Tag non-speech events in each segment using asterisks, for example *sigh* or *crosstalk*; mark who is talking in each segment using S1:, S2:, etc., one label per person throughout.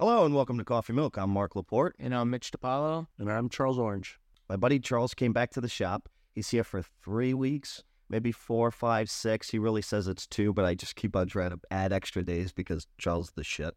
S1: Hello and welcome to Coffee Milk. I'm Mark Laporte.
S2: And I'm Mitch DiPaolo.
S3: And I'm Charles Orange.
S1: My buddy Charles came back to the shop. He's here for three weeks, maybe four, five, six. He really says it's two, but I just keep on trying to add extra days because Charles is the shit.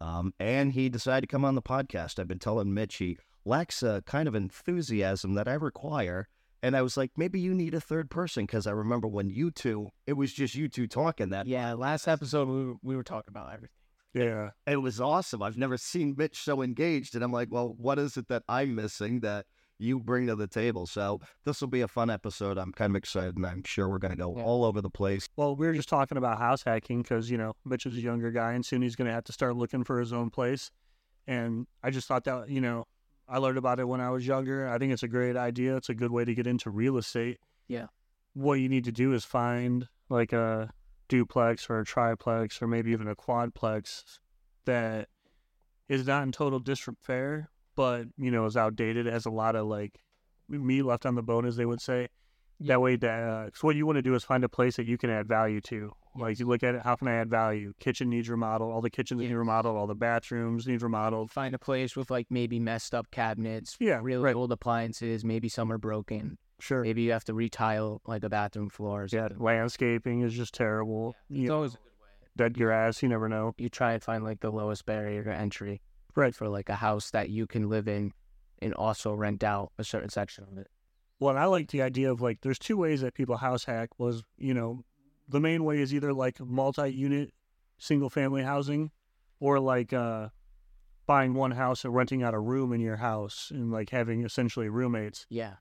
S1: Um, and he decided to come on the podcast. I've been telling Mitch he lacks a kind of enthusiasm that I require. And I was like, maybe you need a third person because I remember when you two, it was just you two talking that.
S2: Yeah, last episode we were, we were talking about everything.
S3: Yeah.
S1: It was awesome. I've never seen Mitch so engaged. And I'm like, well, what is it that I'm missing that you bring to the table? So this will be a fun episode. I'm kind of excited and I'm sure we're going to go
S2: Yeah.
S1: all over the place.
S3: Well, we were just talking about house hacking because, you know, Mitch is a younger guy and soon he's going to have to start looking for his own place. And I just thought that, you know, I learned about it when I was younger. I think it's a great idea. It's a good way to get into real estate.
S2: Yeah.
S3: What you need to do is find like a duplex or a triplex or maybe even a quadplex that is not in total disrepair, but, you know, is outdated, has a lot of like meat left on the bone, as they would say. That way, that, uh, so what you want to do is find a place that you can add value to. Like you look at it, how can I add value? Kitchen needs remodeled. All the kitchens need
S2: Yes.
S3: remodeled. All the bathrooms need remodeled.
S2: Find a place with like maybe messed up cabinets,
S3: Yeah,
S2: really
S3: right.
S2: old appliances. Maybe some are broken.
S3: Sure.
S2: Maybe you have to retile like a bathroom floor. Or
S3: Yeah,
S2: something.
S3: landscaping is just terrible.
S2: It's
S3: You
S2: always a good way.
S3: dead grass. You never know.
S2: You try and find like the lowest barrier to entry
S3: Right.
S2: for like a house that you can live in and also rent out a certain section of it.
S3: Well, and I like the idea of like there's two ways that people house hack was, you know, the main way is either like multi-unit single family housing or like uh buying one house and renting out a room in your house and like having essentially roommates.
S2: Yeah.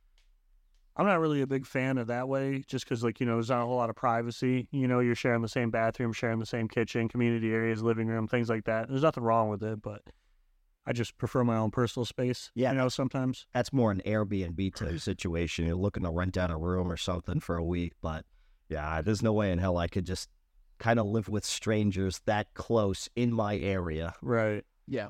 S3: I'm not really a big fan of that way just because like, you know, there's not a whole lot of privacy. You know, you're sharing the same bathroom, sharing the same kitchen, community areas, living room, things like that. There's nothing wrong with it, but I just prefer my own personal space.
S1: Yeah.
S3: You know, sometimes.
S1: That's more an Airbnb type *clears throat* situation. You're looking to rent out a room or something for a week. But yeah, there's no way in hell I could just kind of live with strangers that close in my area.
S3: Right.
S2: Yeah.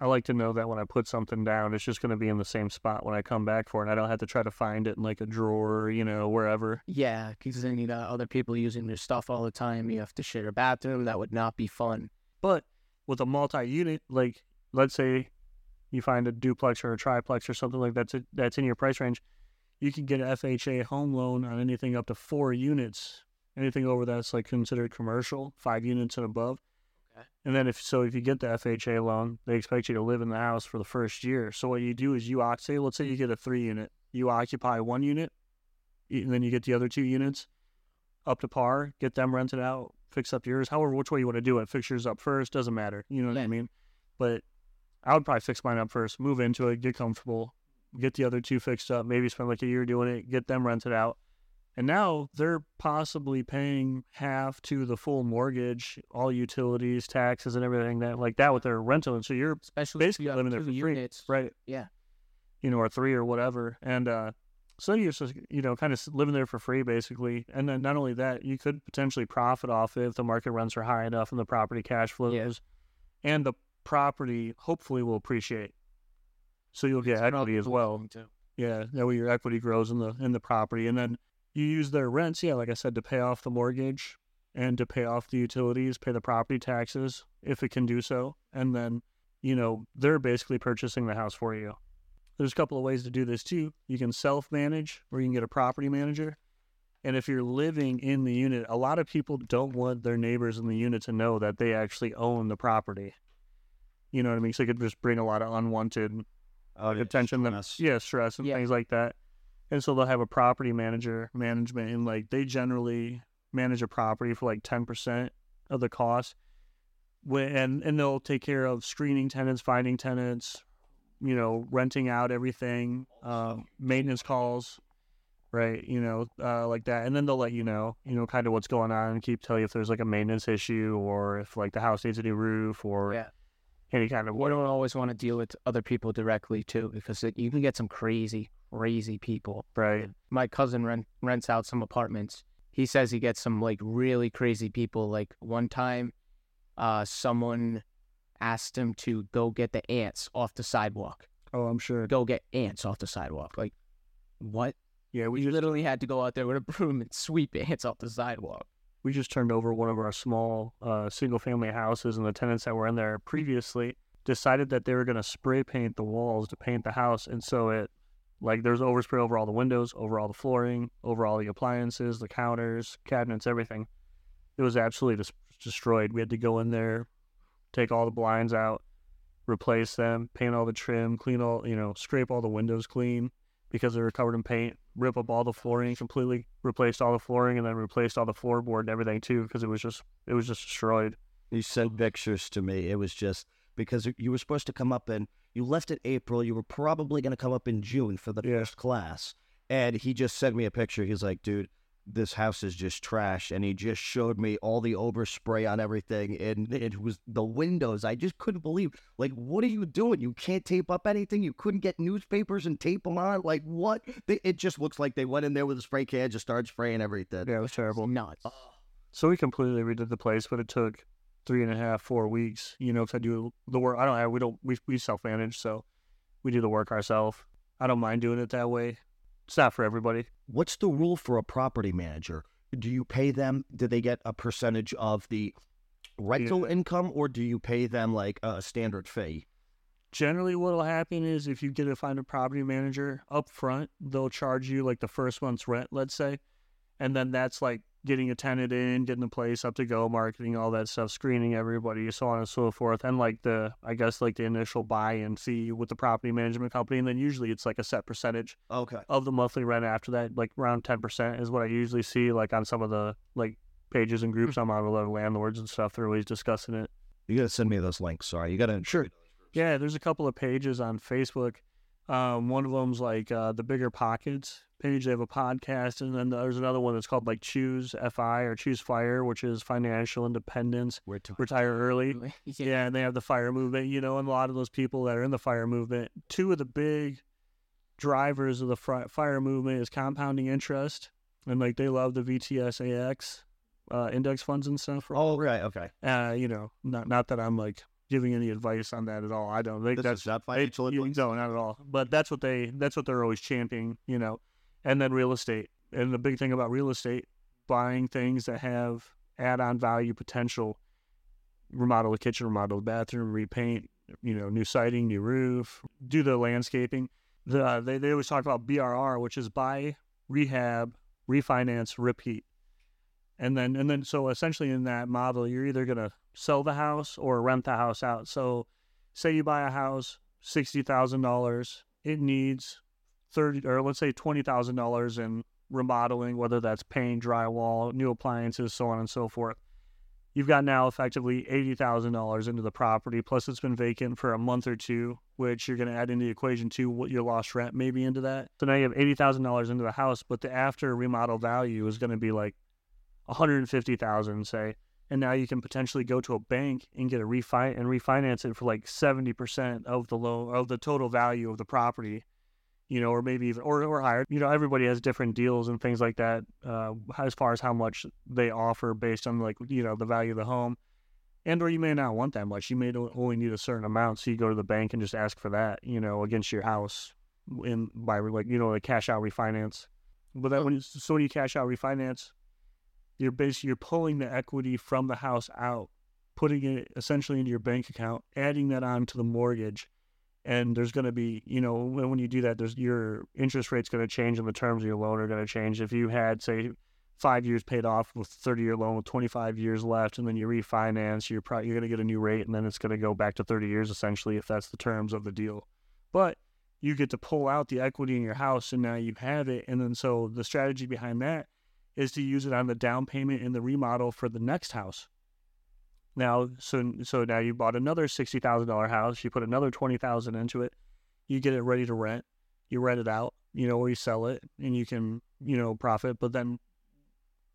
S3: I like to know that when I put something down, it's just going to be in the same spot when I come back for it. And I don't have to try to find it in like a drawer, you know, wherever.
S2: Yeah, because then you got other people using their stuff all the time. You have to share a bathroom. That would not be fun.
S3: But with a multi-unit, like let's say you find a duplex or a triplex or something like that's that's in your price range, you can get an FHA home loan on anything up to four units. Anything over that's like considered commercial, five units and above. And then if so, if you get the FHA loan, they expect you to live in the house for the first year. So what you do is you say, let's say you get a three unit, you occupy one unit, and then you get the other two units up to par, get them rented out, fix up yours. However, which way you want to do it, fix yours up first doesn't matter. You know what I mean? But I would probably fix mine up first, move into it, get comfortable, get the other two fixed up, maybe spend like a year doing it, get them rented out. And now they're possibly paying half to the full mortgage, all utilities, taxes, and everything that like that with their rental. And so you're
S2: Especially
S3: basically living there for free, right?
S2: Yeah.
S3: You know, or three or whatever. And uh, so you're just you know kind of living there for free basically. And then not only that, you could potentially profit off it if the market rents are high enough and the property cash flows, and the property hopefully will appreciate. So you'll get equity as well. Yeah, that way your equity grows in the in the property, and then you use their rents. Yeah, like I said, to pay off the mortgage and to pay off the utilities, pay the property taxes if it can do so, and then you know they're basically purchasing the house for you. There's a couple of ways to do this too. You can self manage, or you can get a property manager. And if you're living in the unit, a lot of people don't want their neighbors in the unit to know that they actually own the property. You know what I mean? So it could just bring a lot of unwanted
S1: Oh,
S3: attention that yeah stress and
S2: Yeah.
S3: things like that and so they'll have a property manager management and like they generally manage a property for like 10% of the cost when and and they'll take care of screening tenants finding tenants you know renting out everything um, maintenance calls right you know uh, like that and then they'll let you know you know kind of what's going on and keep tell you if there's like a maintenance issue or if like the house needs a new roof or
S2: Yeah.
S3: any kind of
S2: We don't always want to deal with other people directly too, because it, you can get some crazy, crazy people.
S3: right
S2: My cousin rent, rents out some apartments. He says he gets some like really crazy people. Like one time, uh, someone asked him to go get the ants off the sidewalk.
S3: oh i'm sure
S2: Go get ants off the sidewalk. Like, what?
S3: yeah we just
S2: literally had to go out there with a broom and sweep ants off the sidewalk.
S3: we just turned over one of our small uh, single family houses and the tenants that were in there previously decided that they were going to spray paint the walls to paint the house, and so it like there's overspray over all the windows, over all the flooring, over all the appliances, the counters, cabinets, everything. It was absolutely destroyed. We had to go in there, take all the blinds out, replace them, paint all the trim, clean all, you know, scrape all the windows clean because they were covered in paint, rip up all the flooring completely, replaced all the flooring, and then replaced all the floorboard and everything too because it was just it was just destroyed.
S1: You sent pictures to me. It was just because you were supposed to come up in, you left in April. You were probably going to come up in June for the
S3: Yeah.
S1: first class. And he just sent me a picture. He's like, dude, this house is just trash. And he just showed me all the overspray on everything. And it was the windows. I just couldn't believe, like, what are you doing? You can't tape up anything. You couldn't get newspapers and tape them on. Like, what? They, it just looks like they went in there with a spray can, just started spraying everything.
S3: Yeah, it was terrible.
S2: Nuts.
S3: So we completely redid the place, but it took three and a half, four weeks. You know, because I do the work. I don't. have- We don't. We we self manage, so we do the work ourselves. I don't mind doing it that way. It's not for everybody.
S1: What's the rule for a property manager? Do you pay them? Do they get a percentage of the rental income, or do you pay them like a standard fee?
S3: Generally, what'll happen is if you get to find a property manager up front, they'll charge you like the first month's rent, let's say, and then that's like getting a tenant in, getting the place up to go, marketing, all that stuff, screening everybody, so on and so forth, and like the I guess like the initial buy and see with the property management company, and then usually it's like a set percentage
S1: Okay.
S3: of the monthly rent after that, like around ten percent is what I usually see, like on some of the like pages and groups I'm on with other landlords and stuff. They're always discussing it.
S1: You gotta send me those links. Sorry, you gotta.
S3: Sure. Yeah, there's a couple of pages on Facebook. Um, one of them's like uh, the Bigger Pockets page. They have a podcast, and then there's another one that's called like Choose FI or Choose Fire, which is financial independence,
S1: Where to?
S3: retire early. *laughs*
S2: yeah.
S3: Yeah, and they have the fire movement, you know, and a lot of those people that are in the fire movement, two of the big drivers of the fire movement is compounding interest, and like they love the VTSAX uh, index funds and stuff.
S1: Oh, right. Okay.
S3: Uh, you know, not not that I'm like giving any advice on that at all. I don't think
S1: This
S3: that's
S1: not financial
S3: you-
S1: advice.
S3: No, not at all. But that's what they that's what they're always championing, you know. And then real estate. And the big thing about real estate, buying things that have add-on value potential, remodel the kitchen, remodel the bathroom, repaint, you know, new siding, new roof, do the landscaping. The, they they always talk about BRR, which is buy, rehab, refinance, repeat. And then and then so essentially in that model, you're either gonna sell the house or rent the house out. So say you buy a house, sixty thousand dollars, it needs thirty or let's say twenty thousand dollars in remodeling, whether that's paint, drywall, new appliances, so on and so forth. You've got now effectively eighty thousand dollars into the property, plus it's been vacant for a month or two, which you're going to add into the equation too. What your lost rent may be into that. So now you have eighty thousand dollars into the house, but the after remodel value is going to be like one hundred and fifty thousand, say, and now you can potentially go to a bank and get a refi and refinance it for like seventy percent of the loan of the total value of the property, you know, or maybe even or or higher. You know, everybody has different deals and things like that uh, as far as how much they offer based on like you know the value of the home, and or you may not want that much. You may only need a certain amount, so you go to the bank and just ask for that, you know, against your house in by like you know a cash out refinance. But then when you, so when you cash out refinance, you're basically you're pulling the equity from the house out, putting it essentially into your bank account, adding that on to the mortgage, and there's going to be you know when, when you do that, there's your interest rate's going to change and the terms of your loan are going to change. If you had say five years paid off with 30 year loan with 25 years left, and then you refinance, you're probably you're going to get a new rate, and then it's going to go back to 30 years essentially if that's the terms of the deal. But you get to pull out the equity in your house, and now you have it. And then so the strategy behind that is to use it on the down payment in the remodel for the next house. Now, so so now you bought another sixty thousand dollar house. You put another twenty thousand into it. You get it ready to rent. You rent it out, you know, or you sell it, and you can, you know, profit. But then,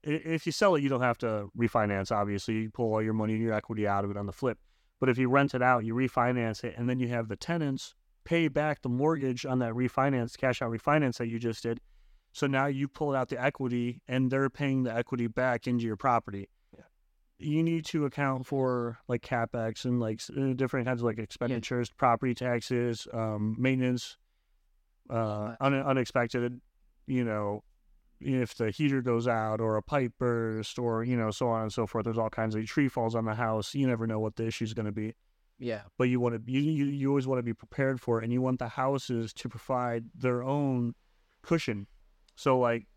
S3: if you sell it, you don't have to refinance. Obviously, you pull all your money and your equity out of it on the flip. But if you rent it out, you refinance it, and then you have the tenants pay back the mortgage on that refinance, cash out refinance that you just did. So now you pull out the equity, and they're paying the equity back into your property. You need to account for like capex and like uh, different kinds of like expenditures, property taxes, um, maintenance, uh, un- unexpected, you know, if the heater goes out or a pipe burst or you know so on and so forth. There's all kinds of tree falls on the house. You never know what the issue is going to be.
S2: Yeah.
S3: but you want to you, you you always want to be prepared for it and you want the houses to provide their own cushion so like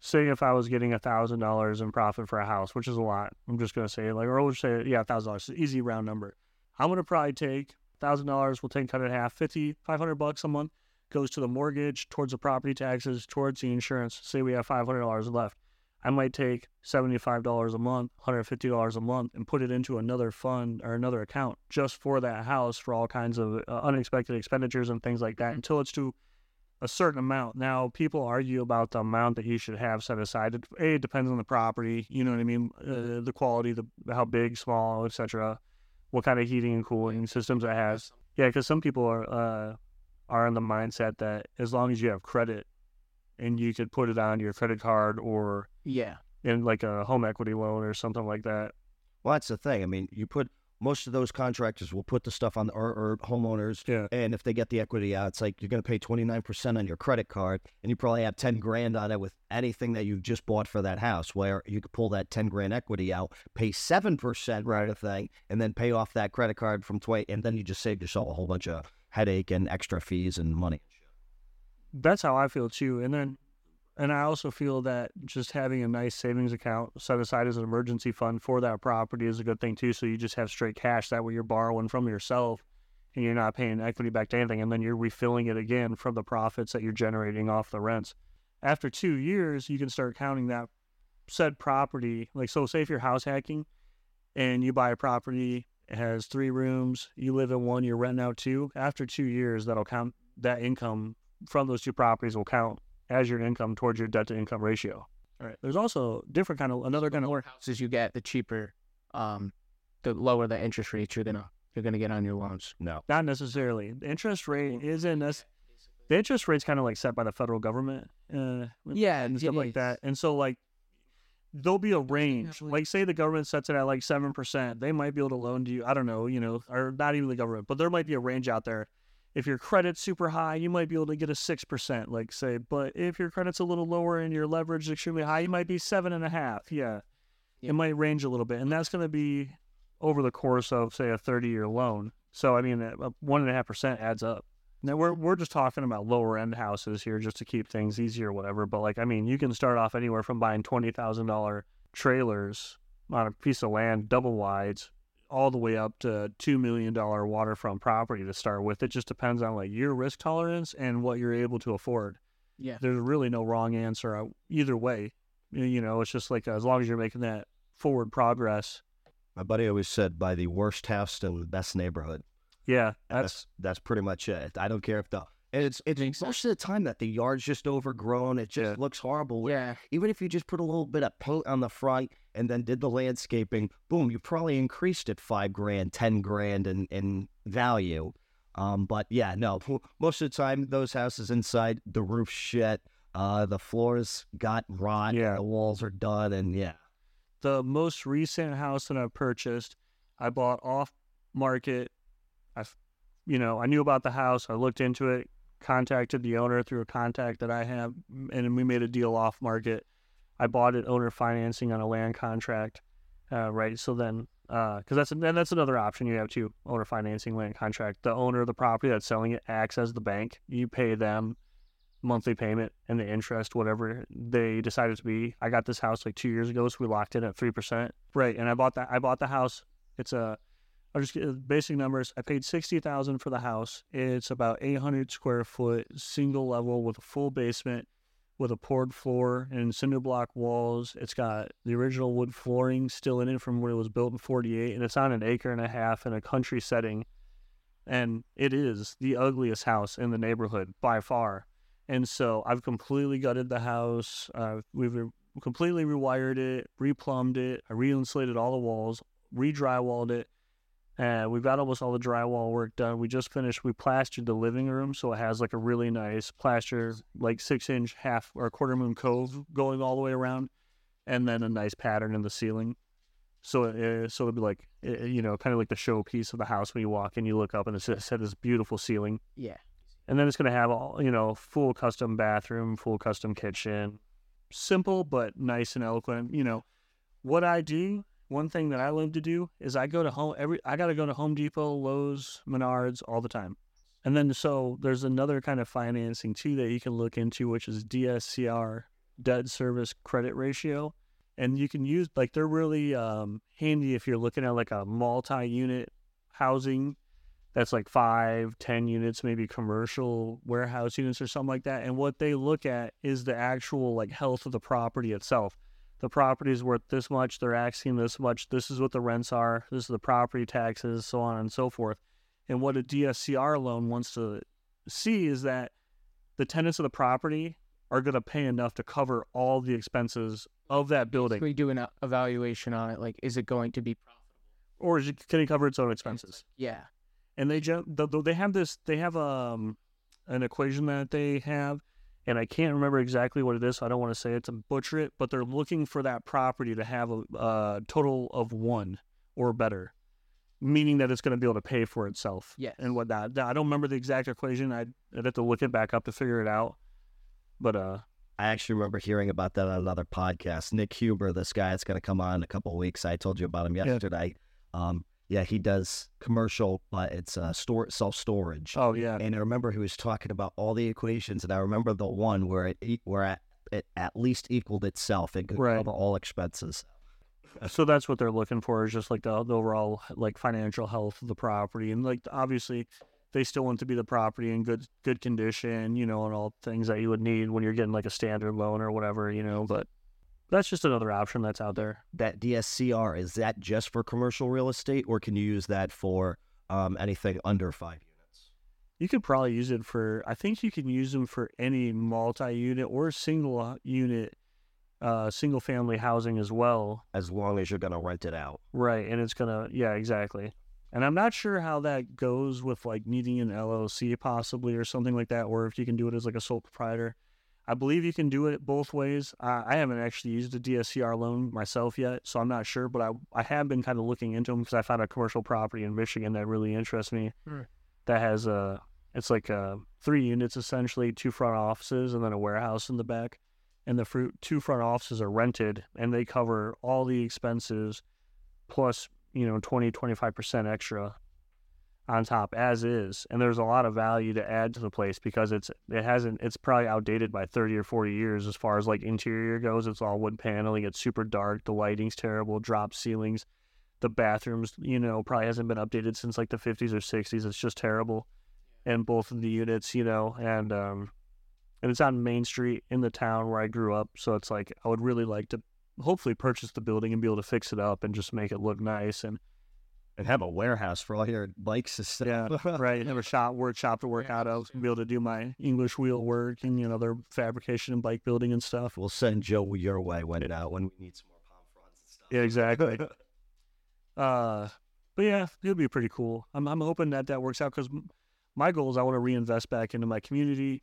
S3: say if i was getting a thousand dollars in profit for a house which is a lot i'm just going to say like or we'll say yeah thousand dollars easy round number. I'm going to probably take thousand dollars we'll take cut it in half 50 500 bucks a month goes to the mortgage towards the property taxes towards the insurance. Say we have $500 left. I might take $75 a month, $150 a month, and put it into another fund or another account just for that house for all kinds of uh, unexpected expenditures and things like that until it's to a certain amount. Now, people argue about the amount that you should have set aside. It, a, it depends on the property, you know what I mean? Uh, the quality, the how big, small, etc. What kind of heating and cooling systems it has. Yeah, because some people are uh, are in the mindset that as long as you have credit and you could put it on your credit card or
S2: Yeah.
S3: in like a home equity loan or something like that.
S1: Well, that's the thing. I mean, you put most of those contractors will put the stuff on the or, or homeowners,
S3: Yeah.
S1: and if they get the equity out, it's like you're going to pay 29% on your credit card, and you probably have 10 grand on it with anything that you've just bought for that house, where you could pull that 10 grand equity out, pay 7% right of thing, and then pay off that credit card from 20, and then you just saved yourself a whole bunch of headache and extra fees and money.
S3: That's how I feel too. And then, and I also feel that just having a nice savings account set aside as an emergency fund for that property is a good thing too. So you just have straight cash. That way you're borrowing from yourself and you're not paying equity back to anything. And then you're refilling it again from the profits that you're generating off the rents. After two years, you can start counting that said property. Like, so say if you're house hacking and you buy a property, it has three rooms, you live in one, you're renting out two. After two years, that'll count that income from those two properties will count as your income towards your debt to income ratio. All right. There's also different kind of another kind
S2: The
S3: of
S2: more houses you get, the cheaper, um, the lower the interest rates you're gonna you're gonna get on your loans.
S1: No.
S3: not necessarily. The interest rate isn't as the interest rate's kind of like set by the federal government. Uh,
S2: Yeah,
S3: and stuff like
S2: is.
S3: that. And so like there'll be a range. Like say the government sets it at like seven percent, they might be able to loan to you. I don't know, you know, or not even the government, but there might be a range out there. If your credit's super high, you might be able to get a six percent, like say. But if your credit's a little lower and your leverage is extremely high, you might be seven and a half. Yeah,
S2: Yeah.
S3: it might range a little bit, and that's going to be over the course of say a thirty-year loan. So I mean, uh, one and a half percent adds up. Now we're we're just talking about lower end houses here, just to keep things easier, or whatever. But like, I mean, you can start off anywhere from buying twenty thousand dollar trailers on a piece of land, double wides, all the way up to two million dollar waterfront property to start with. It just depends on like your risk tolerance and what you're able to afford.
S2: Yeah.
S3: There's really no wrong answer uh, either way. You- You know, it's just like as long as you're making that forward progress.
S1: My buddy always said, buy the worst house in the best neighborhood.
S3: Yeah,
S1: That's
S3: that's
S1: that's pretty much it. I don't care if the and it's it's
S2: Makes
S1: most of the time that the yard's just overgrown. It just
S3: Yeah.
S1: looks horrible.
S2: Yeah.
S1: Even if you just put a little bit of paint on the front and then did the landscaping, boom, you probably increased it five grand, ten grand in in value. Um, but yeah, no, *laughs* most of the time those houses inside the roof shit, uh, the floors got rot,
S3: Yeah.
S1: the walls are done, and yeah,
S3: the most recent house that I purchased. I bought off market. I, you know, I knew about the house. I looked into it, contacted the owner through a contact that I have, and we made a deal off market. I bought it owner financing on a land contract, uh, right? So then, because that's then that's another option you have too, owner financing land contract. The owner of the property that's selling it acts as the bank. You pay them monthly payment and the interest, whatever they decided to be. I got this house like two years ago, so we locked in at three percent. Right, and I bought that. I bought the house. It's a I'll just basic numbers. I paid sixty thousand for the house. It's about eight hundred square foot, single level with a full basement, with a poured floor and cinder block walls. It's got the original wood flooring still in it from when it was built in forty eight, and it's on an acre and a half in a country setting. And it is the ugliest house in the neighborhood by far. And so I've completely gutted the house. Uh, we've re- completely rewired it, replumbed it. I re-insulated all the walls, re-drywalled it. And we've got almost all the drywall work done. We just finished. We plastered the living room, so it has like a really nice plaster, like six inch half or quarter moon cove going all the way around, and then a nice pattern in the ceiling. So, uh, so it'd be like, uh, you know, kind of like the showpiece of the house when you walk in. You look up and it's just had this beautiful ceiling
S2: Yeah.
S3: and then it's going to have all you know full custom bathroom full custom kitchen simple but nice and eloquent you know what i do one thing that I love to do is I go to home every I got to go to Home Depot, Lowe's, Menards all the time. And then so there's another kind of financing too that you can look into which is DSCR, debt service credit ratio. And you can use like they're really um, handy if you're looking at like a multi-unit housing that's like five, ten units, maybe commercial warehouse units or something like that. And what they look at is the actual like health of the property itself. The property is worth this much, they're asking this much, this is what the rents are, this is the property taxes, so on and so forth. And what a DSCR loan wants to see is that the tenants of the property are going to pay enough to cover all the expenses of that building.
S2: We do an evaluation on it. Like, is it going to be profitable?
S3: Or is it, can it cover its own expenses?
S2: Yeah.
S3: and they they have this they have um an equation that they have and I can't remember exactly what it is, so I don't want to say it to butcher it, but they're looking for that property to have a, a total of one or better, meaning that it's going to be able to pay for itself.
S2: Yes.
S3: And whatnot. I don't remember the exact equation. I'd, I'd have to look it back up to figure it out. But uh,
S1: I actually remember hearing about that on another podcast. Nick Huber, this guy that's going to come on in a couple of weeks. I told you about him yesterday. Um, yeah, he does commercial, but it's uh, store self storage.
S3: oh yeah,
S1: And I remember he was talking about all the equations, and I remember the one where it where at, it at least equaled itself. It could
S3: Right.
S1: cover all expenses.
S3: so that's what they're looking for is just like the, the overall like financial health of the property and like obviously they still want to be the property in good good condition you know and all things that you would need when you're getting like a standard loan or whatever you know but that's just another option that's out there
S1: That DSCR is that just for commercial real estate, or can you use that for um, anything under five units?
S3: you could probably use it for i think you can use them for any multi-unit or single unit uh single family housing as well
S1: As long as you're going to rent it out.
S3: Right, and it's gonna yeah, exactly. And I'm not sure how that goes with like needing an LLC possibly or something like that, or if you can do it as like a sole proprietor. I believe you can do it both ways. I, I haven't actually used a DSCR loan myself yet, so I'm not sure, but I I have been kind of looking into them because I found a commercial property in Michigan that really interests me.
S2: Hmm.
S3: That has a it's like uh three units essentially, two front offices and then a warehouse in the back. And the fruit two front offices are rented and they cover all the expenses plus you know 20 25% extra on top as is and there's a lot of value to add to the place because it's it hasn't it's probably outdated by 30 or 40 years as far as like interior goes. It's all wood paneling it's super dark the lighting's terrible drop ceilings the bathrooms you know probably hasn't been updated since like the 50s or 60s it's just terrible and both of the units you know and um and it's on main street in the town where i grew up so it's like i would really like to hopefully purchase the building and be able to fix it up and just make it look nice and
S1: And have a warehouse for all your bikes and stuff.
S3: yeah *laughs* right have a shop workshop to work out of and be able to do my english wheel work and you know their fabrication and bike building and stuff
S1: We'll send Joe your way when it out when we need some more palm fronds and stuff.
S3: yeah exactly uh but yeah it'll be pretty cool i'm, I'm hoping that that works out because my goal is i want to reinvest back into my community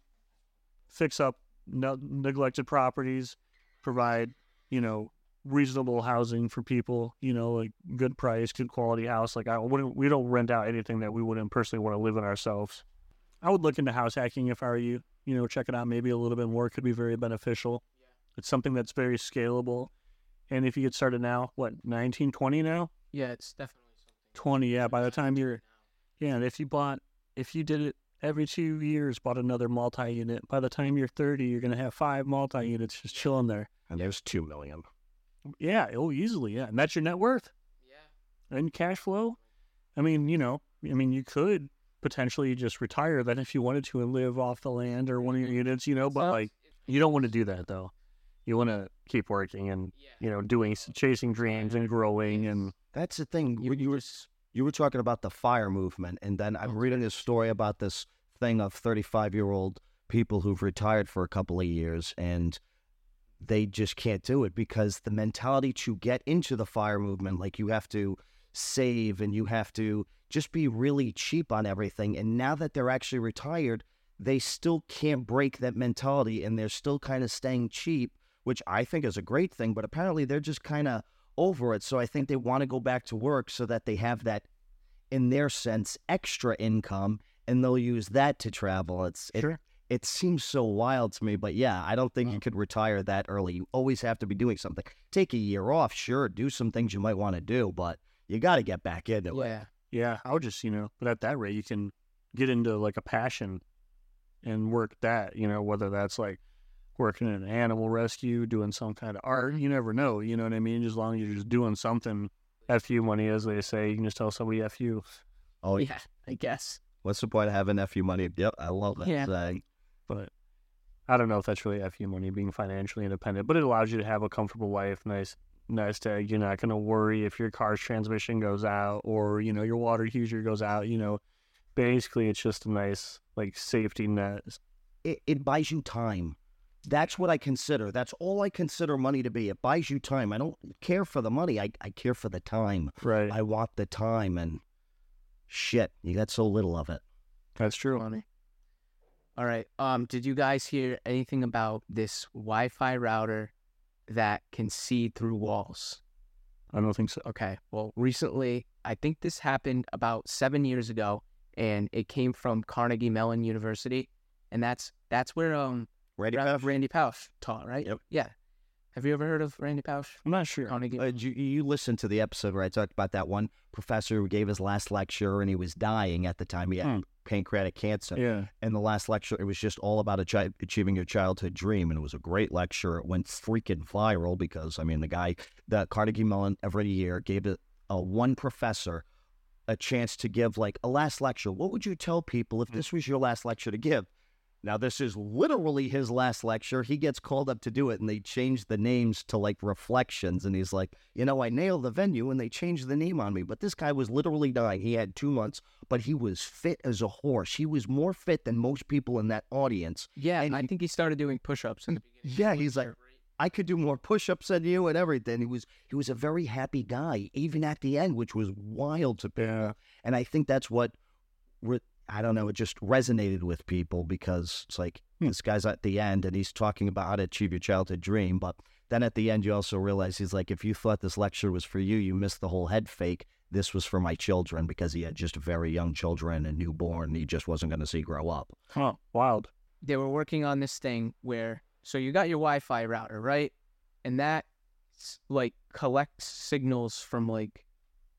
S3: fix up ne- neglected properties provide you know reasonable housing for people you know like good price good quality house like i wouldn't we don't rent out anything that we wouldn't personally want to live in ourselves. I would look into house hacking if i were you you know check it out maybe a little bit more could be very beneficial. It's something that's very scalable and if you get started now what 19 20 now?
S2: Yeah, it's definitely something.
S3: 20 yeah by the time you're yeah and if you bought if you did it every two years bought another multi-unit by the time you're 30 you're going to have five multi-units just chilling there.
S1: And there's two million.
S3: Yeah oh easily yeah and that's your net worth.
S2: Yeah.
S3: and cash flow? I mean you know i mean you could potentially just retire then if you wanted to and live off the land or one of your mm-hmm. units you know but like you don't want to do that though. You want to keep working and you know doing chasing dreams and growing and
S1: That's the thing.
S2: You,
S1: You, you were you were talking about the fire movement, and then I'm oh, reading this story about this thing of 35 year old people who've retired for a couple of years, and they just can't do it because the mentality to get into the fire movement, like you have to save and you have to just be really cheap on everything. And now that they're actually retired, they still can't break that mentality, and they're still kind of staying cheap, which I think is a great thing. But apparently, they're just kind of over it. So I think they want to go back to work so that they have that, in their sense, extra income, and they'll use that to travel. It's it,
S3: Sure.
S1: it seems so wild to me. But yeah, I don't think you mm. could retire that early. You always have to be doing something. Take a year off, sure. Do some things you might want to do, but you got to get back into it.
S2: Yeah.
S3: Yeah, I would just, you know, but at that rate, you can get into like a passion and work that, you know, whether that's like working in an animal rescue, doing some kind of art. You never know, you know what I mean? As long as you're just doing something, F you money, as they say, you can just tell somebody F you.
S1: Oh,
S2: Yeah, I guess.
S1: what's the point of having FU money? Yep, I love that
S2: Yeah.
S1: saying.
S3: But I don't know if that's really F you money, being financially independent, but it allows you to have a comfortable life, nice. Nest egg. You're not going to worry if your car's transmission goes out or, you know, your water heater goes out. You know, basically, it's just a nice, like, safety net.
S1: It, it buys you time. That's what I consider. That's all I consider money to be. It buys you time. I don't care for the money. I, I care for the time.
S3: Right.
S1: I want the time and shit, you got so little of it.
S3: That's true.
S2: Funny. All right. Um, did you guys hear anything about this Wi-Fi router that can see through walls?
S3: I don't think so.
S2: Okay. Well, recently, I think this happened about seven years ago, and it came from Carnegie Mellon University, and that's that's where um
S1: Ready?
S2: Ra- Randy Pausch taught, right?
S1: Yep.
S2: Yeah. Have you ever heard of Randy Pausch?
S3: I'm not sure.
S2: Carnegie.
S1: Uh, you, you listened to the episode where I talked about that one professor who gave his last lecture and he was dying at the time. He had
S3: Hmm.
S1: pancreatic cancer.
S3: Yeah.
S1: And the last lecture, it was just all about achi- achieving your childhood dream. And it was a great lecture. It went freaking viral because, I mean, the guy, the Carnegie Mellon every year gave it a one professor a chance to give like a last lecture. What would you tell people if this was your last lecture to give? Now, this is literally his last lecture. He gets called up to do it, and they change the names to like reflections. And he's like, you know, I nailed the venue, and they changed the name on me. But this guy was literally dying. He had two months, but he was fit as a horse. He was more fit than most people in that audience.
S2: yeah,
S1: and
S2: I
S1: he-
S2: think he started doing push-ups in the beginning.
S1: Yeah, he's like, I could do more push-ups than you and everything. He was he was a very happy guy, even at the end, which was wild to people.
S3: Yeah.
S1: And I think that's what, re- I don't know, it just resonated with people because it's like
S3: Hmm.
S1: this guy's at the end and he's talking about how to achieve your childhood dream. But then at the end, you also realize he's like, if you thought this lecture was for you, you missed the whole head fake. This was for my children because he had just very young children and newborn. He just wasn't going to see grow up.
S3: Huh. Wild.
S2: they were working on this thing where so you got your Wi-Fi router, right? And that like collects signals from like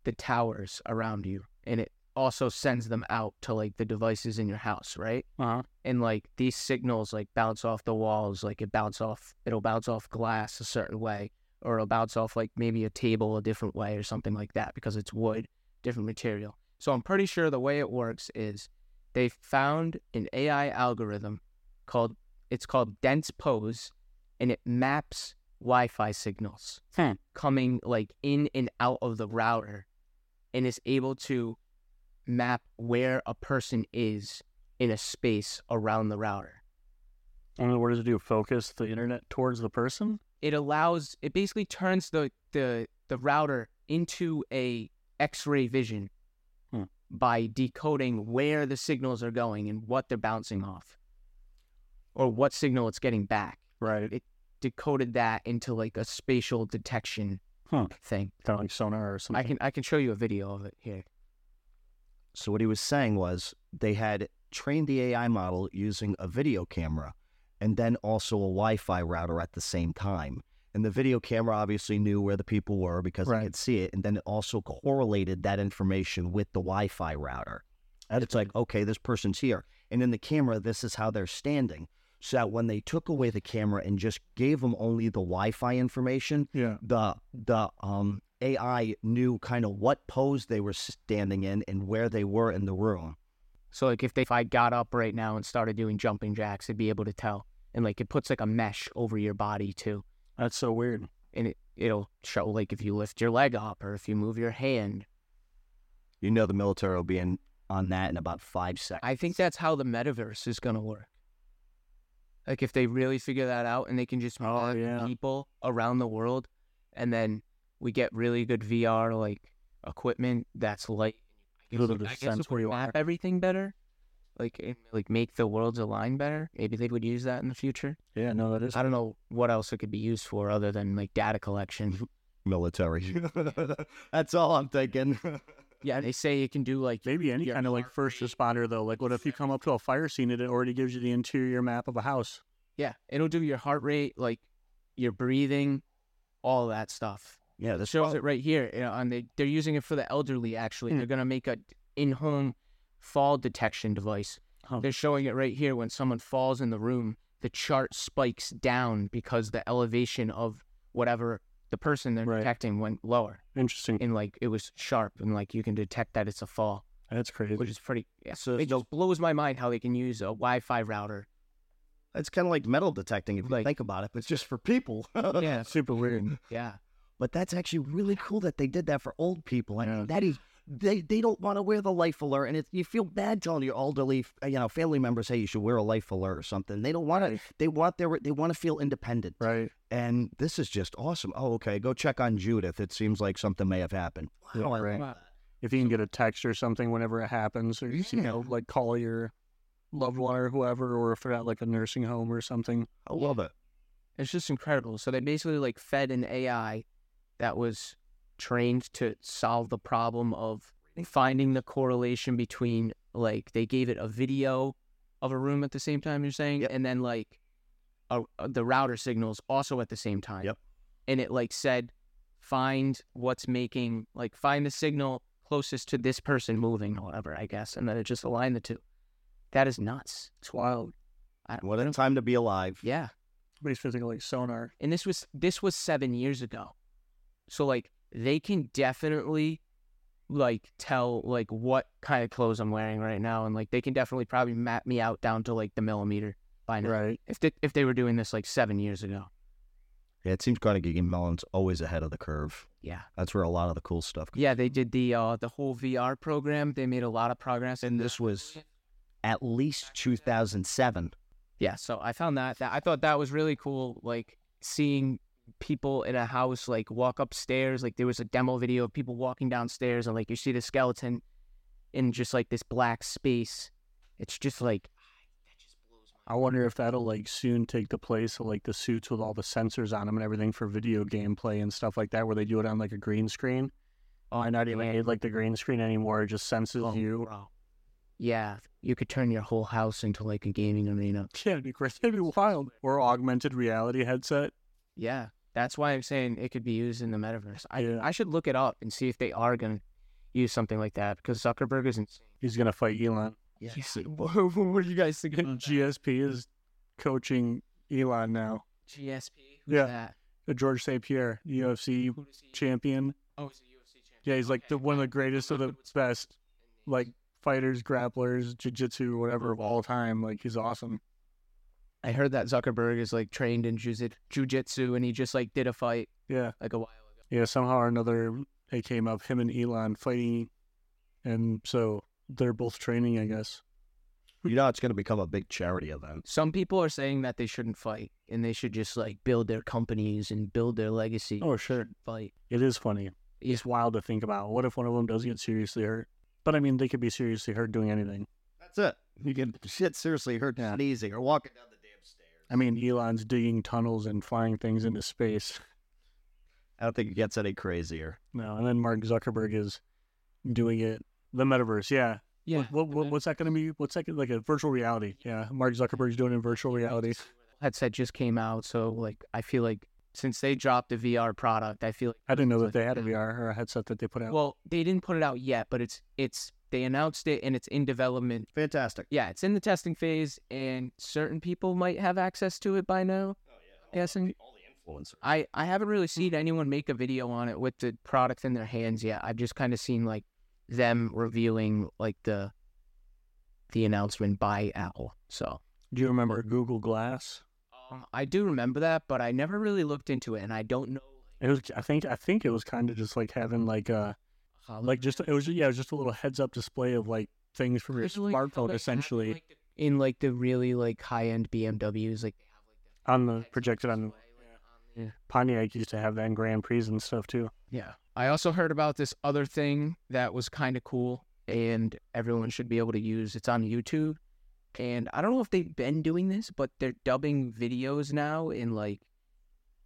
S2: the towers around you and it also sends them out to like the devices in your house, right?
S3: Uh huh.
S2: And like these signals like bounce off the walls, like it bounce off it'll bounce off glass a certain way or it'll bounce off like maybe a table a different way or something like that because it's wood, different material. So I'm pretty sure the way it works is they found an AI algorithm called it's called DensePose and it maps Wi-Fi signals
S3: Hmm.
S2: coming like in and out of the router and is able to map where a person is in a space around the router.
S3: Mean, what does it do? Focus the internet towards the person?
S2: It allows it basically turns the the the router into a X-ray vision
S3: Hmm.
S2: by decoding where the signals are going and what they're bouncing off, or what signal it's getting back.
S3: Right.
S2: It decoded that into like a spatial detection
S3: Huh.
S2: thing.
S3: Kind of like sonar or something.
S2: I can I can show you a video of it here.
S1: So what he was saying was they had trained the AI model using a video camera and then also a Wi-Fi router at the same time. And the video camera obviously knew where the people were because
S3: Right.
S1: it could see it, and then it also correlated that information with the Wi-Fi router. And it's like, okay, this person's here, and in the camera, this is how they're standing. So that when they took away the camera and just gave them only the Wi-Fi information,
S3: Yeah.
S1: the the um AI knew kind of what pose they were standing in and where they were in the room.
S2: So like if they if I got up right now and started doing jumping jacks, it'd be able to tell. And like it puts like a mesh over your body too.
S3: That's so weird.
S2: And it, it'll show like if you lift your leg up or if you move your hand.
S1: You know the military will be in on that in about five seconds.
S2: I think that's how the metaverse is gonna work. Like if they really figure that out and they can just
S3: Oh, yeah.
S2: people around the world and then we get really good VR like equipment that's like I
S3: Able
S2: guess,
S3: to
S2: I guess
S3: sense
S2: it
S3: where
S2: would
S3: you
S2: map
S3: are.
S2: everything better. Like and, like make the worlds align better. Maybe they would use that in the future.
S3: Yeah, no, that is.
S2: I don't know what else it could be used for other than like data collection. *laughs*
S1: military. *laughs* That's all I'm thinking. *laughs*
S2: Yeah, they say you can do like
S3: Maybe any kind of like first responder though. Like, what if you come up to a fire scene and it already gives you the interior map of a house?
S2: Yeah, it'll do your heart rate, like your breathing, all that stuff.
S1: Yeah, this
S2: shows it right here, you know, and they they're using it for the elderly. Actually,
S3: Hmm.
S2: they're gonna make a in-home fall detection device.
S3: Huh.
S2: They're showing it right here. When someone falls in the room, the chart spikes down because the elevation of whatever the person they're
S3: Right.
S2: detecting went lower,
S3: Interesting.
S2: and like it was sharp, and like you can detect that it's a fall,
S3: That's crazy.
S2: which is pretty. Yeah,
S1: So
S2: it just blows my mind how they can use a Wi-Fi router.
S1: It's kind of like metal detecting if you
S2: Like-
S1: think about it, but it's just for people. *laughs*
S2: Yeah,
S3: Super weird.
S2: yeah.
S1: But that's actually really cool that they did that for old people. I
S3: Yeah.
S1: that is they they don't want to wear the life alert, and it's, you feel bad telling your elderly, you know, family members, hey, you should wear a life alert or something. They don't want to. They want their they want to feel independent.
S3: Right.
S1: And this is just awesome. Oh, okay, go check on Judith. It seems like something may have happened. Wow, oh, I
S3: right.
S1: love that.
S3: If you can get a text or something whenever it happens, or you know, like call your loved one or whoever, or if they're at like a nursing home or something.
S1: I love it.
S2: It's just incredible. So they basically like fed an AI that was trained to solve the problem of finding the correlation between like they gave it a video of a room at the same time you're saying
S1: Yep.
S2: and then like a, a- the router signals also at the same time.
S1: Yep.
S2: And it like said find what's making like find the signal closest to this person moving or whatever, I guess, and then it just aligned the two. That is nuts.
S3: It's wild.
S2: I,
S1: What a time to be alive.
S2: yeah.
S3: Somebody's physical like sonar.
S2: and this was this was seven years ago so like they can definitely like tell like what kind of clothes i'm wearing right now and like they can definitely probably map me out down to like the millimeter by now
S3: Right.
S2: if they, if they were doing this like seven years ago
S1: Yeah, it seems kind of Carnegie Mellon's always ahead of the curve.
S2: yeah
S1: That's where a lot of the cool stuff. Comes.
S2: yeah they did the uh the whole vr program they made a lot of progress
S1: And this was at least 2007.
S2: yeah so i found that, that i thought that was really cool like seeing people in a house like walk upstairs like there was a demo video of people walking downstairs and like you see the skeleton in just like this black space it's just like
S3: I wonder if that'll like soon take the place of like the suits with all the sensors on them and everything for video gameplay and stuff like that, where they do it on like a green screen. Oh, I not even need like the green screen anymore. It just senses
S2: oh,
S3: you.
S2: bro. yeah you could turn your whole house into like a gaming arena *laughs*
S3: Yeah, it'd be great. It'd be wild. Or augmented reality headset.
S2: Yeah that's why i'm saying it could be used in the metaverse i,
S3: Yeah.
S2: I should look it up and see if they are going to use something like that because zuckerberg is insane
S3: He's gonna fight Elon.
S2: yeah. *laughs* what, what do you guys think about that?
S3: GSP is coaching Elon now.
S2: gsp who's
S3: Yeah.
S2: that
S3: Georges St-Pierre, UFC
S2: Who does he-
S3: champion.
S2: Oh, he's a UFC champion.
S3: Yeah, he's like the one of the greatest of the best, like fighters, grapplers, jiu-jitsu, whatever of all time. Like he's awesome.
S2: I heard that Zuckerberg is like trained in jiu- jujitsu and he just like did a fight
S3: Yeah,
S2: like a while ago.
S3: yeah. Somehow or another, it came up him and Elon fighting, and so they're both training, I guess.
S1: You know, it's going to become a big charity event.
S2: Some people are saying that they shouldn't fight and they should just like build their companies and build their legacy.
S3: Oh, sure.
S2: Fight.
S3: It is funny. It's wild to think about. What if one of them does get seriously hurt? But I mean, they could be seriously hurt doing anything.
S1: That's it. You get shit seriously hurt
S3: Yeah.
S1: sneezing or walking down the damn stairs.
S3: I mean, Elon's digging tunnels and flying things into space.
S1: I don't think it gets any crazier.
S3: No, and then Mark Zuckerberg is doing it. The metaverse, yeah.
S2: Yeah.
S3: What, what, what's that going to be? What's that like a virtual reality? Yeah, Mark Zuckerberg's doing it in virtual reality.
S2: Headset just came out, so like I feel like since they dropped the VR product, I feel like
S3: I didn't know that they had a VR or a headset that they put out.
S2: well, they didn't put it out yet, but it's it's they announced it and it's in development.
S1: Fantastic.
S2: Yeah, it's in the testing phase and certain people might have access to it by now.
S1: Oh, yeah.
S2: Guessing.
S1: All the influencers.
S2: I, I haven't really seen anyone make a video on it with the product in their hands yet. I've just kind of seen like them revealing like the the announcement by Apple. So
S3: Do you remember Google Glass?
S2: um, I do remember that, but I never really looked into it, and I don't know.
S3: It was. I think. I think it was kind of just like having like a
S2: How
S3: like just it was yeah it was just a little heads up display of like things from your
S2: There's, like,
S3: smartphone
S2: they
S3: essentially
S2: like, the- in like the really like high end BMWs, like they have like the
S3: on the projected on the
S2: display, like, on the-
S3: Pontiac used to have that in Grand Prix and stuff too.
S2: Yeah. I also heard about this other thing that was kind of cool and everyone should be able to use. It's on YouTube. And I don't know if they've been doing this, but they're dubbing videos now in like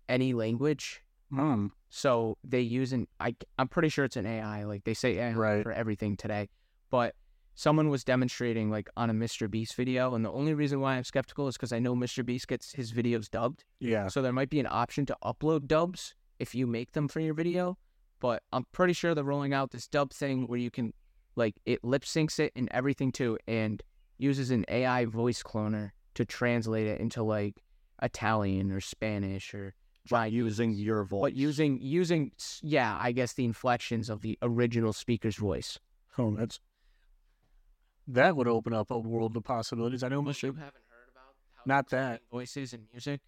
S2: any language.
S3: Hmm.
S2: So they use an I I'm pretty sure it's an AI. Like they say AI
S3: Right.
S2: for everything today. But someone was demonstrating like on a Mr. Beast video, and the only reason why I'm skeptical is because I know Mr. Beast gets his videos dubbed.
S3: Yeah.
S2: So there might be an option to upload dubs if you make them for your video. But I'm pretty sure they're rolling out this dub thing where you can like it lip syncs it and everything too and uses an AI voice cloner to translate it into like Italian or Spanish or
S1: by using your voice.
S2: but using using yeah, I guess the inflections of the original speaker's voice.
S3: Oh, that's that would open up a world of possibilities. I know
S2: You
S3: Mr.
S2: haven't heard about how
S3: Not that.
S2: voices and music?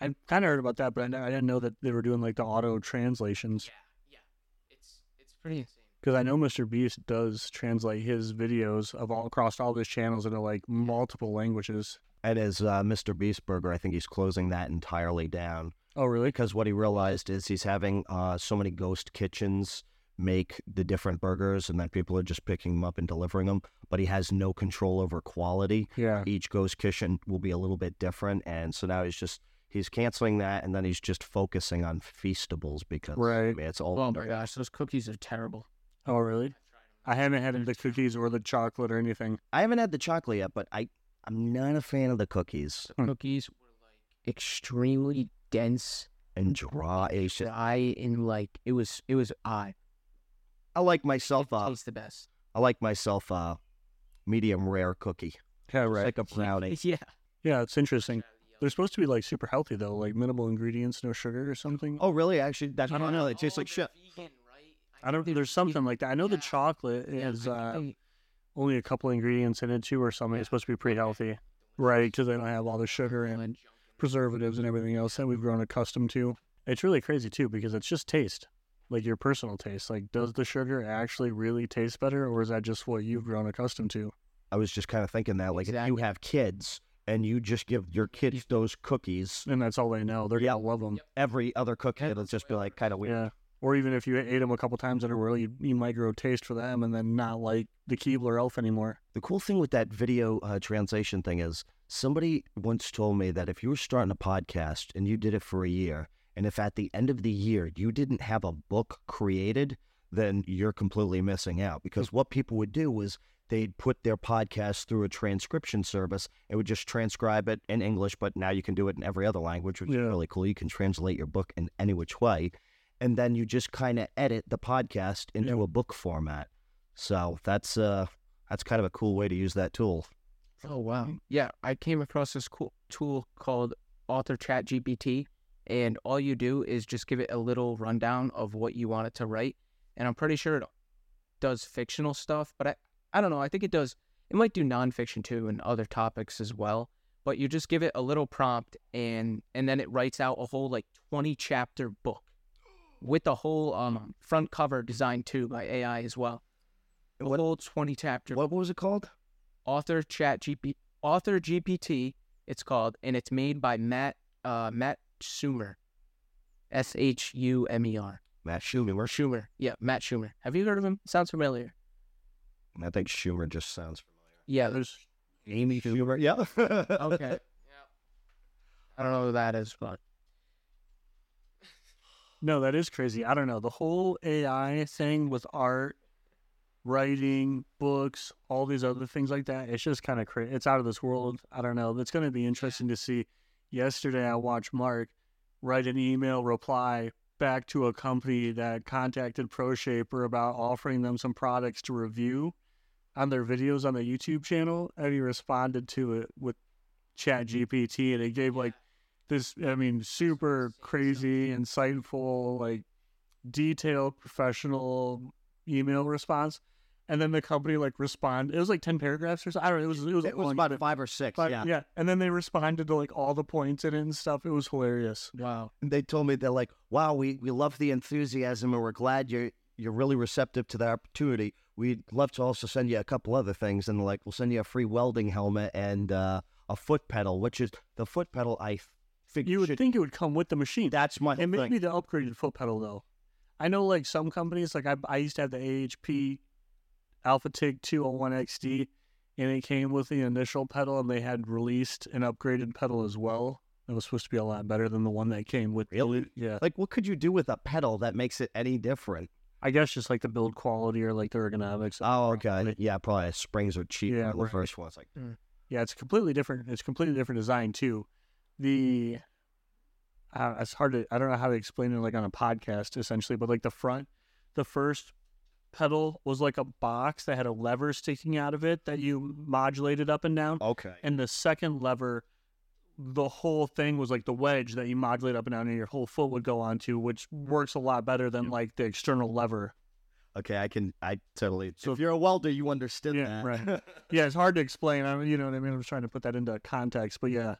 S3: I kind of heard about that, but I, I didn't know that they were doing like the auto translations.
S2: Yeah, yeah. It's it's pretty insane.
S3: Because I know Mr. Beast does translate his videos of all across all of his channels into like multiple languages.
S1: and as uh, Mr. Beast Burger, I think he's closing that entirely down
S3: Oh, really?
S1: because what he realized is he's having uh, so many ghost kitchens make the different burgers, and then people are just picking them up and delivering them. But he has no control over quality.
S3: Yeah.
S1: Each ghost kitchen will be a little bit different, and so now he's just he's canceling that, and then he's just focusing on feastables because I
S3: Right.
S1: mean, it's all.
S2: Oh my gosh, those cookies are terrible.
S3: Oh, really? I haven't had the cookies or the chocolate or anything.
S1: I haven't had the chocolate yet, but I I'm not a fan of the cookies
S3: Hmm.
S2: Cookies were like extremely dense,
S1: and dry. It's just-
S2: dry, and like it was it was I.
S1: I like myself.
S2: It
S1: Uh,
S2: tastes the best.
S1: I like myself uh, medium rare cookie.
S3: Yeah,
S1: It's
S3: right.
S1: like a brownie. *laughs*
S2: Yeah.
S3: Yeah, it's interesting. They're supposed to be like super healthy though, like minimal ingredients, no sugar or something.
S1: Oh, really? Actually, that's
S3: I
S1: I
S3: don't
S1: don't know. It tastes
S2: Oh,
S1: like shit.
S3: I don't. There's something like that. I know the
S2: Yeah.
S3: chocolate is uh, only a couple ingredients in it too, or something. It's supposed to be pretty healthy, right? Because they don't have all the sugar and preservatives and everything else that we've grown accustomed to. It's really crazy too because it's just taste, like your personal taste. Like, does the sugar actually really taste better, or is that just what you've grown accustomed to?
S1: I was just kind of thinking that, like, if you have kids and you just give your kids those cookies,
S3: And that's all they know. They're
S1: Yeah.
S3: gonna love them.
S1: every other cookie, it'll
S2: that's
S1: just be like kind of weird.
S3: Yeah. Or even if you ate them a couple times in a row, you, you might grow taste for them and then not like the Keebler Elf anymore.
S1: The cool thing with that video uh, translation thing is somebody once told me that if you were starting a podcast and you did it for a year, and if at the end of the year you didn't have a book created, then you're completely missing out. Because what people would do was they'd put their podcast through a transcription service. It would just transcribe it in English, but now you can do it in every other language, which
S3: Yeah.
S1: is really cool. You can translate your book in any which way. And then you just kind of edit the podcast into
S3: Yeah.
S1: a book format. So that's uh that's kind of a cool way to use that tool.
S2: Oh wow. Yeah, I came across this cool tool called Author Chat GPT, and all you do is just give it a little rundown of what you want it to write, and I'm pretty sure it does fictional stuff, but I I don't know. I think it does. It might do nonfiction too and other topics as well. But you just give it a little prompt, and and then it writes out a whole like 20 chapter book with the whole um front cover designed too by AI as well. A whole 20 chapter
S1: What was it called?
S2: Author chat gp author gpt it's called and it's made by matt uh matt shumer s-h-u-m-e-r
S1: Matt
S2: Shumer. shumer yeah matt shumer have you heard of him sounds familiar
S1: I think Schumer just sounds familiar.
S2: yeah
S3: There's
S1: Amy Schumer. Yeah. *laughs*
S2: okay Yeah. i don't know who that is but
S3: no, that is crazy. I don't know. The whole AI thing with art, writing, books, all these other things like that, it's just kind of crazy. It's out of this mm-hmm. world. I don't know. It's going to be interesting to see. Yesterday, I watched Mark write an email reply back to a company that contacted ProShaper about offering them some products to review on their videos on the YouTube channel. And he responded to it with Chat GPT and it gave like this, I mean, super crazy, insightful, like detailed, professional email response. And then the company like respond. It was like ten paragraphs or so. I don't know. It was it was,
S1: it was about five or six.
S3: but,
S1: yeah.
S3: yeah. And then they responded to like all the points in it and stuff. It was hilarious.
S2: wow
S1: And they told me they're like, "Wow, we, we love the enthusiasm, and we're glad you're you're really receptive to the opportunity. We'd love to also send you a couple other things, and like we'll send you a free welding helmet and uh, a foot pedal, which is the foot pedal. I think
S3: You would
S1: should,
S3: think it would come with the machine.
S1: that's my
S3: It
S1: whole
S3: may
S1: thing.
S3: be the upgraded foot pedal though. I know like some companies, like I, I used to have the AHP Alpha TIG 201 XD, and it came with the initial pedal, and they had released an upgraded pedal as well. It was supposed to be a lot better than the one that came with.
S1: Really?
S3: Yeah.
S1: Like, what could you do with a pedal that makes it any different?
S3: I guess just like the build quality or like the ergonomics.
S1: Oh, okay. Yeah, probably springs are cheap
S3: Yeah,
S1: on the
S3: right.
S1: first one. It's like,
S3: Yeah, it's completely different. It's completely different design too. The uh, it's hard to I don't know how to explain it like on a podcast essentially, but like the front, the first pedal was like a box that had a lever sticking out of it that mm-hmm. you modulated up and down,
S1: okay.
S3: and the second lever, the whole thing was like the wedge that you modulate up and down, and your whole foot would go onto, which works a lot better than like the external lever.
S1: Okay, I can, I totally.
S3: So-
S1: if you're a welder, you understand
S3: Yeah,
S1: that.
S3: right. *laughs* Yeah, it's hard to explain. I mean, you know what I mean. I'm just trying to put that into context, but yeah.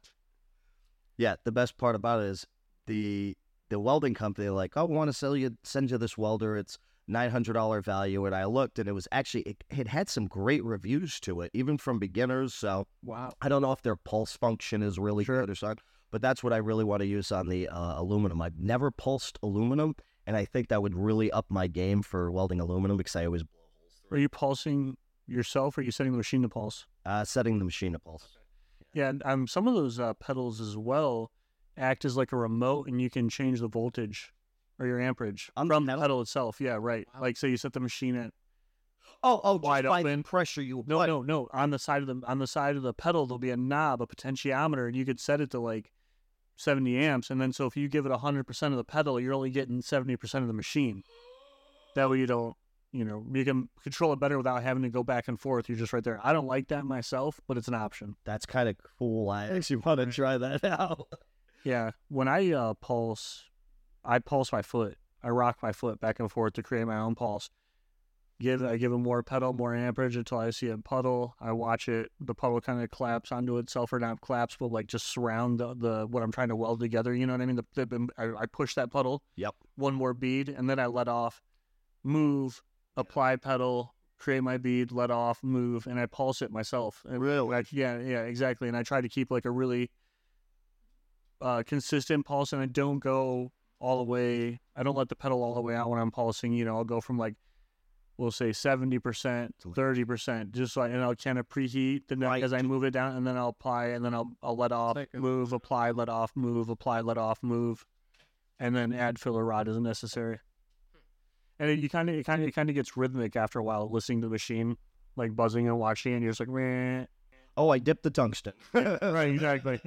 S1: yeah, the best part about it is the the welding company like, oh, we want to sell you, send you this welder. It's nine hundred dollar value, and I looked, and it was actually it, it had some great reviews to it, even from beginners. So
S2: Wow.
S1: I don't know if their pulse function is really good or something, but that's what I really want to use on the uh, aluminum. I've never pulsed aluminum, and I think that would really up my game for welding aluminum because I always blow holes
S3: Are you pulsing yourself or are you setting the machine to pulse?
S1: Uh, setting the machine to pulse.
S3: Yeah, and um, some of those uh, pedals as well act as like a remote, and you can change the voltage or your amperage
S1: On
S3: from the
S1: pedal?
S3: pedal itself. Yeah, right.
S2: Wow.
S3: Like, say you set the machine at
S1: Oh, oh,
S3: Wide
S1: just by the
S3: open.
S1: pressure you
S3: no,
S1: apply.
S3: no, no. On the side of the on the side of the pedal, there'll be a knob, a potentiometer, and you could set it to like seventy amps. And then, so if you give it hundred percent of the pedal, you're only getting seventy percent of the machine. That way, you don't. You know, you can control it better without having to go back and forth. You're just right there. I don't like that myself, but it's an option.
S1: That's kind of cool. I actually want to try that *laughs* out.
S3: Yeah, when I uh, pulse, I pulse my foot. I rock my foot back and forth to create my own pulse. Give I give it more pedal, more amperage until I see a puddle. I watch it. The puddle kind of collapse onto itself, or not collapse, but like just surround the, the what I'm trying to weld together. You know what I mean? The, the, I, I push that puddle.
S1: Yep.
S3: One more bead, and then I let off, move, apply pedal, create my bead, let off, move, and I pulse it myself. And
S1: Really?
S3: like, yeah, yeah, exactly. And I try to keep like a really uh, consistent pulse, and I don't go all the way. I don't let the pedal all the way out when I'm pulsing. You know, I'll go from like, we'll say seventy percent, thirty percent, just like, and I'll kind of preheat. Then
S1: Right.
S3: as I move it down, and then I'll apply, and then I'll I'll let off,
S2: like a-
S3: move, apply, let off, move, apply, let off, move, and then add filler rod as necessary. And it, you kind of, it kind of, it kind of gets rhythmic after a while, listening to the machine, like buzzing and watching, and you're just like, Meh.
S1: Oh, I dipped the tungsten. *laughs*
S3: right, exactly.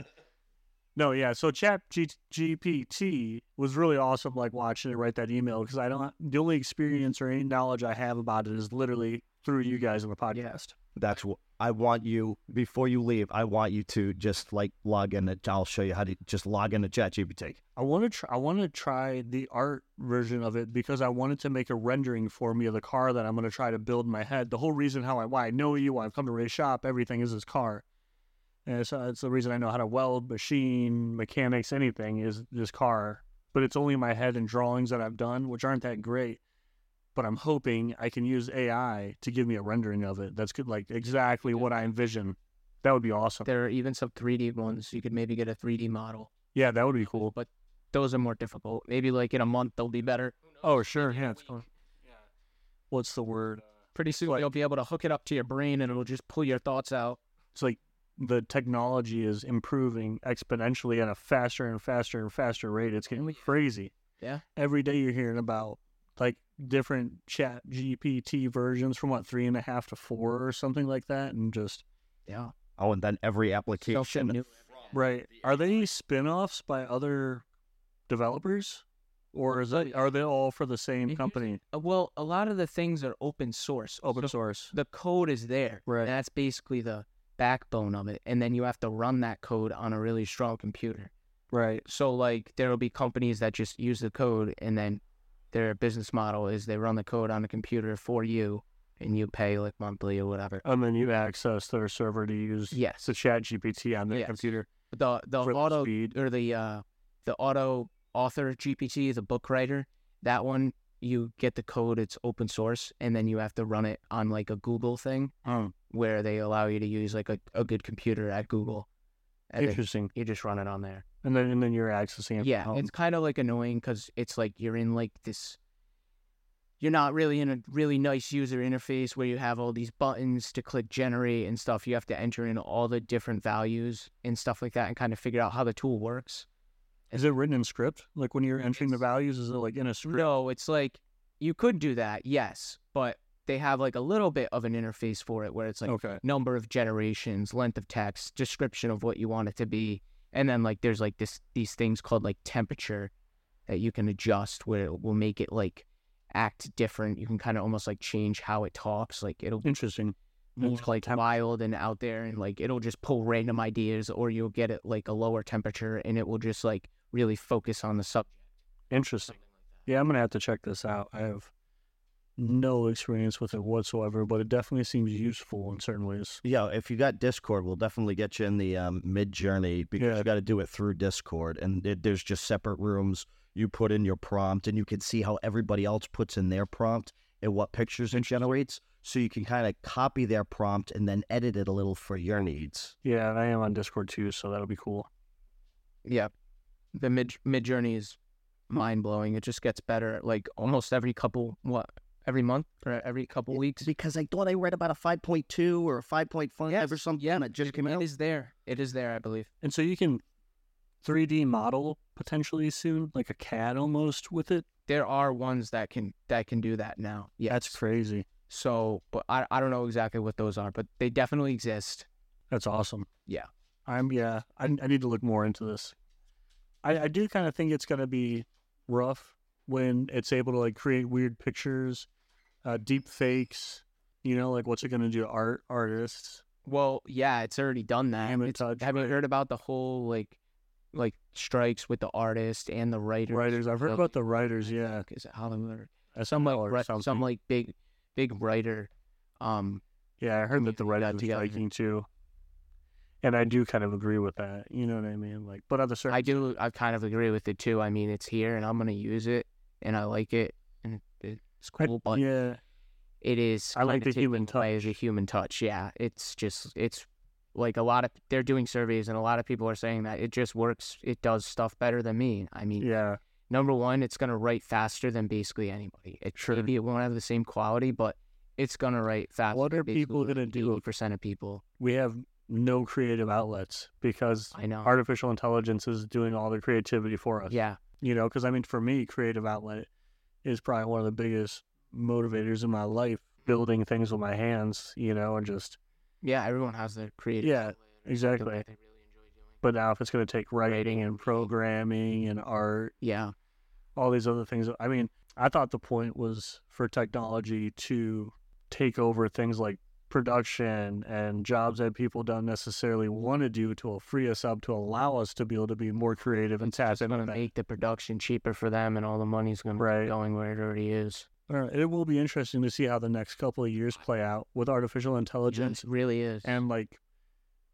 S3: No, yeah. So Chat G- GPT was really awesome. Like watching it write that email because I don't. The only experience or any knowledge I have about it is literally through you guys on the podcast.
S1: That's what I want you before you leave. I want you to just like log in. To, I'll show you how to just log into ChatGPT.
S3: I want to. Try, I want to try the art version of it because I wanted to make a rendering for me of the car that I'm going to try to build in my head. The whole reason how I why I know you, why I've come to Ray's shop, everything is this car. And so it's the reason I know how to weld, machine, mechanics, anything is this car. But it's only in my head and drawings that I've done, which aren't that great. But I'm hoping I can use AI to give me a rendering of it. That's good, like exactly what I envision. That would be awesome.
S2: There are even some 3D ones. You could maybe get a 3D model.
S3: Yeah, that would be cool.
S2: But those are more difficult. Maybe like in a month they'll be better.
S3: Oh, sure. Yeah, it's cool. What's the word?
S2: Pretty soon
S3: Like-
S2: you'll be able to hook it up to your brain and it'll just pull your thoughts out.
S3: it's like the technology is improving exponentially at a faster and faster and faster rate. It's getting crazy.
S2: Yeah.
S3: Every day you're hearing about like different chat GPT versions from what three and a half to four or something like that. And just
S2: Yeah.
S1: Oh, and then every application.
S2: new.
S3: right. Are they spin-offs by other developers? Or is that are they all for the same company?
S2: Uh, Well, a lot of the things are open source.
S3: Open
S2: So
S3: source.
S2: the code is there.
S3: Right.
S2: And that's basically the backbone of it. And then you have to run that code on a really strong computer.
S3: Right.
S2: So like there will be companies that just use the code and then their business model is they run the code on a computer for you and you pay like monthly or whatever.
S3: And then you access their server to use
S2: Yes.
S3: the chat GPT on their
S2: Yes.
S3: computer.
S2: The the auto
S3: speed.
S2: or the uh the auto author GPT, the book writer, that one you get the code, it's open source, and then you have to run it on like a Google thing
S3: Oh,
S2: where they allow you to use like a, a good computer at Google.
S3: Interesting.
S2: you just run it on there.
S3: And then and then you're accessing it.
S2: Yeah, it's kind of like annoying because it's like you're in like this you're not really in a really nice user interface where you have all these buttons to click generate and stuff. You have to enter in all the different values and stuff like that and kind of figure out how the tool works.
S3: Is it written in script? Like when you're entering the values, is it like in a script?
S2: No, it's like you could do that, yes, but they have like a little bit of an interface for it where it's like
S3: okay.
S2: number of generations, length of text, description of what you want it to be, and then like there's like this these things called like temperature that you can adjust where it will make it like act different. You can kind of almost like change how it talks. Like it'll
S3: Interesting.
S2: move like
S3: temp-
S2: wild and out there, and like it'll just pull random ideas, or you'll get it like a lower temperature, and it will just like really focus on the subject.
S3: Interesting. Yeah, I'm gonna have to check this out. I have no experience with it whatsoever, but it definitely seems useful in certain ways.
S1: Yeah, if you got Discord, we'll definitely get you in the um, Midjourney because
S3: Yeah.
S1: you got to do it through Discord, and it, there's just separate rooms. You put in your prompt, and you can see how everybody else puts in their prompt and what pictures it generates. So you can kind of copy their prompt and then edit it a little for your needs.
S3: Yeah, and I am on Discord too, so that'll be cool.
S2: Yeah, the mid Midjourney is mind blowing. It just gets better, like almost every couple what every month or every couple weeks.
S1: Because I thought I read about a 5.2 or a 5.5
S2: Yes,
S1: or something
S2: yeah,
S1: that just
S2: it,
S1: came out.
S2: is there. It is there, I believe.
S3: And so you can 3D model potentially soon, like a CAD almost with it.
S2: There are ones that can that can do that now. Yeah,
S3: That's crazy.
S2: so, but I I don't know exactly what those are, but they definitely exist.
S3: That's awesome.
S2: Yeah.
S3: I'm yeah. I, I need to look more into this. I, I do kind of think it's gonna be rough when it's able to like create weird pictures, uh, deep fakes. You know, like what's it gonna do to art artists?
S2: Well, yeah, it's already done that.
S3: Human
S2: It's-
S3: touch,
S2: have you heard about the whole like like strikes with the artist and the writers?
S3: Writers. I've heard about the writers. Yeah,
S2: Is it Hollywood?
S3: That's
S2: Some like
S3: or something.
S2: some like big big writer. Um,
S3: Yeah, I heard that the writers were striking too. And I do kind of agree with that. You know what I mean? Like, but other certain
S2: I do. I kind of agree with it too. I mean, it's here, and I'm gonna use it, and I like it, and it's
S3: I-
S2: cool. But
S3: yeah,
S2: it is.
S3: I like the human touch.
S2: The human touch. Yeah, it's just it's like a lot of they're doing surveys, and a lot of people are saying that it just works. It does stuff better than me. I mean,
S3: yeah,
S2: number one, it's gonna write faster than basically anybody. It
S3: Sure.
S2: maybe it won't have the same quality, but it's gonna write faster.
S3: What are people gonna do?
S2: Percent of people.
S3: we have no creative outlets because
S2: I know.
S3: artificial intelligence is doing all the creativity for us.
S2: Yeah.
S3: You know, because I mean, for me, creative outlet is probably one of the biggest motivators in my life. Building things with my hands, you know, and just.
S2: Yeah. Everyone has their creative.
S3: Yeah,
S2: outlet or something
S3: exactly.
S2: they really enjoy doing.
S3: But now, if it's going to take writing and programming and art,
S2: Yeah.
S3: all these other things, I mean, I thought the point was for technology to take over things like production and jobs that people don't necessarily want to do to free us up to allow us to be able to be more creative and tap into that.
S2: make the production cheaper for them, and all the money's going
S3: Right.
S2: to be going where it already is.
S3: Right, It will be interesting to see how the next couple of years play out with artificial intelligence
S2: It really is.
S3: and like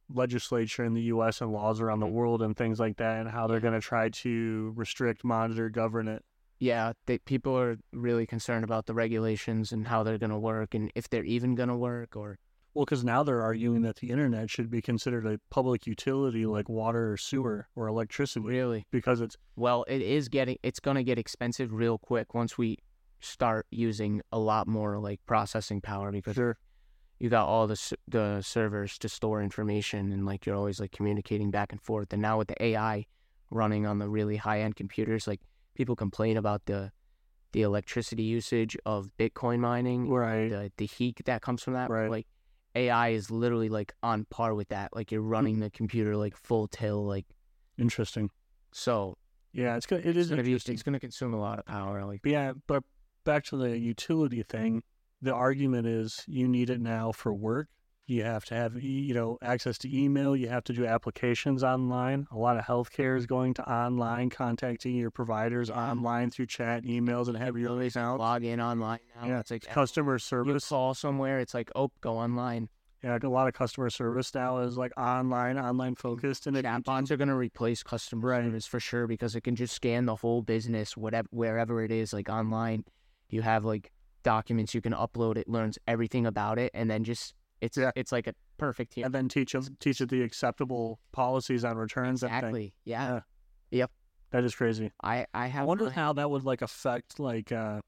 S3: legislature in the U.S. and laws around the mm-hmm. world and things like that, and how they're going to try to restrict, monitor, govern it.
S2: Yeah, they, people are really concerned about the regulations and how they're going to work, and if they're even going to work, or
S3: Well, because now they're arguing that the internet should be considered a public utility like water or sewer or electricity
S2: really.
S3: because it's
S2: Well, it is getting. It's going to get expensive real quick once we start using a lot more like processing power because
S3: sure.
S2: you got all the the servers to store information and like you're always like communicating back and forth and now with the AI running on the really high end computers like people complain about the the electricity usage of Bitcoin mining
S3: Right.
S2: the the heat that comes from that
S3: Right.
S2: like AI is literally like on par with that like you're running mm-hmm. the computer like full tilt like
S3: Interesting.
S2: so
S3: Yeah, it's gonna, it
S2: it's gonna be it's gonna consume a lot of power like
S3: But yeah, but back to the utility thing, the argument is you need it now for work. You have to have, you know, access to email. You have to do applications online. A lot of healthcare is going to online, contacting your providers
S2: Yeah.
S3: online through chat, emails, and have your own account.
S2: log in online now
S3: Yeah,
S2: it's like
S3: eh,
S2: Customer
S3: service.
S2: you call somewhere it's like oh go online
S3: Yeah, a lot of customer service now is like online, online mm, focused, and
S2: Chatbots are going to replace customer
S3: Right.
S2: service for sure because it can just scan the whole business, whatever wherever it is, like online. You have like documents you can upload. It learns everything about it, and then just it's
S3: Yeah.
S2: it's like a perfect team.
S3: and then teach them teach it the acceptable policies on returns.
S2: exactly. Yeah, Yep.
S3: That is crazy.
S2: I I
S3: I wonder how that would like affect like uh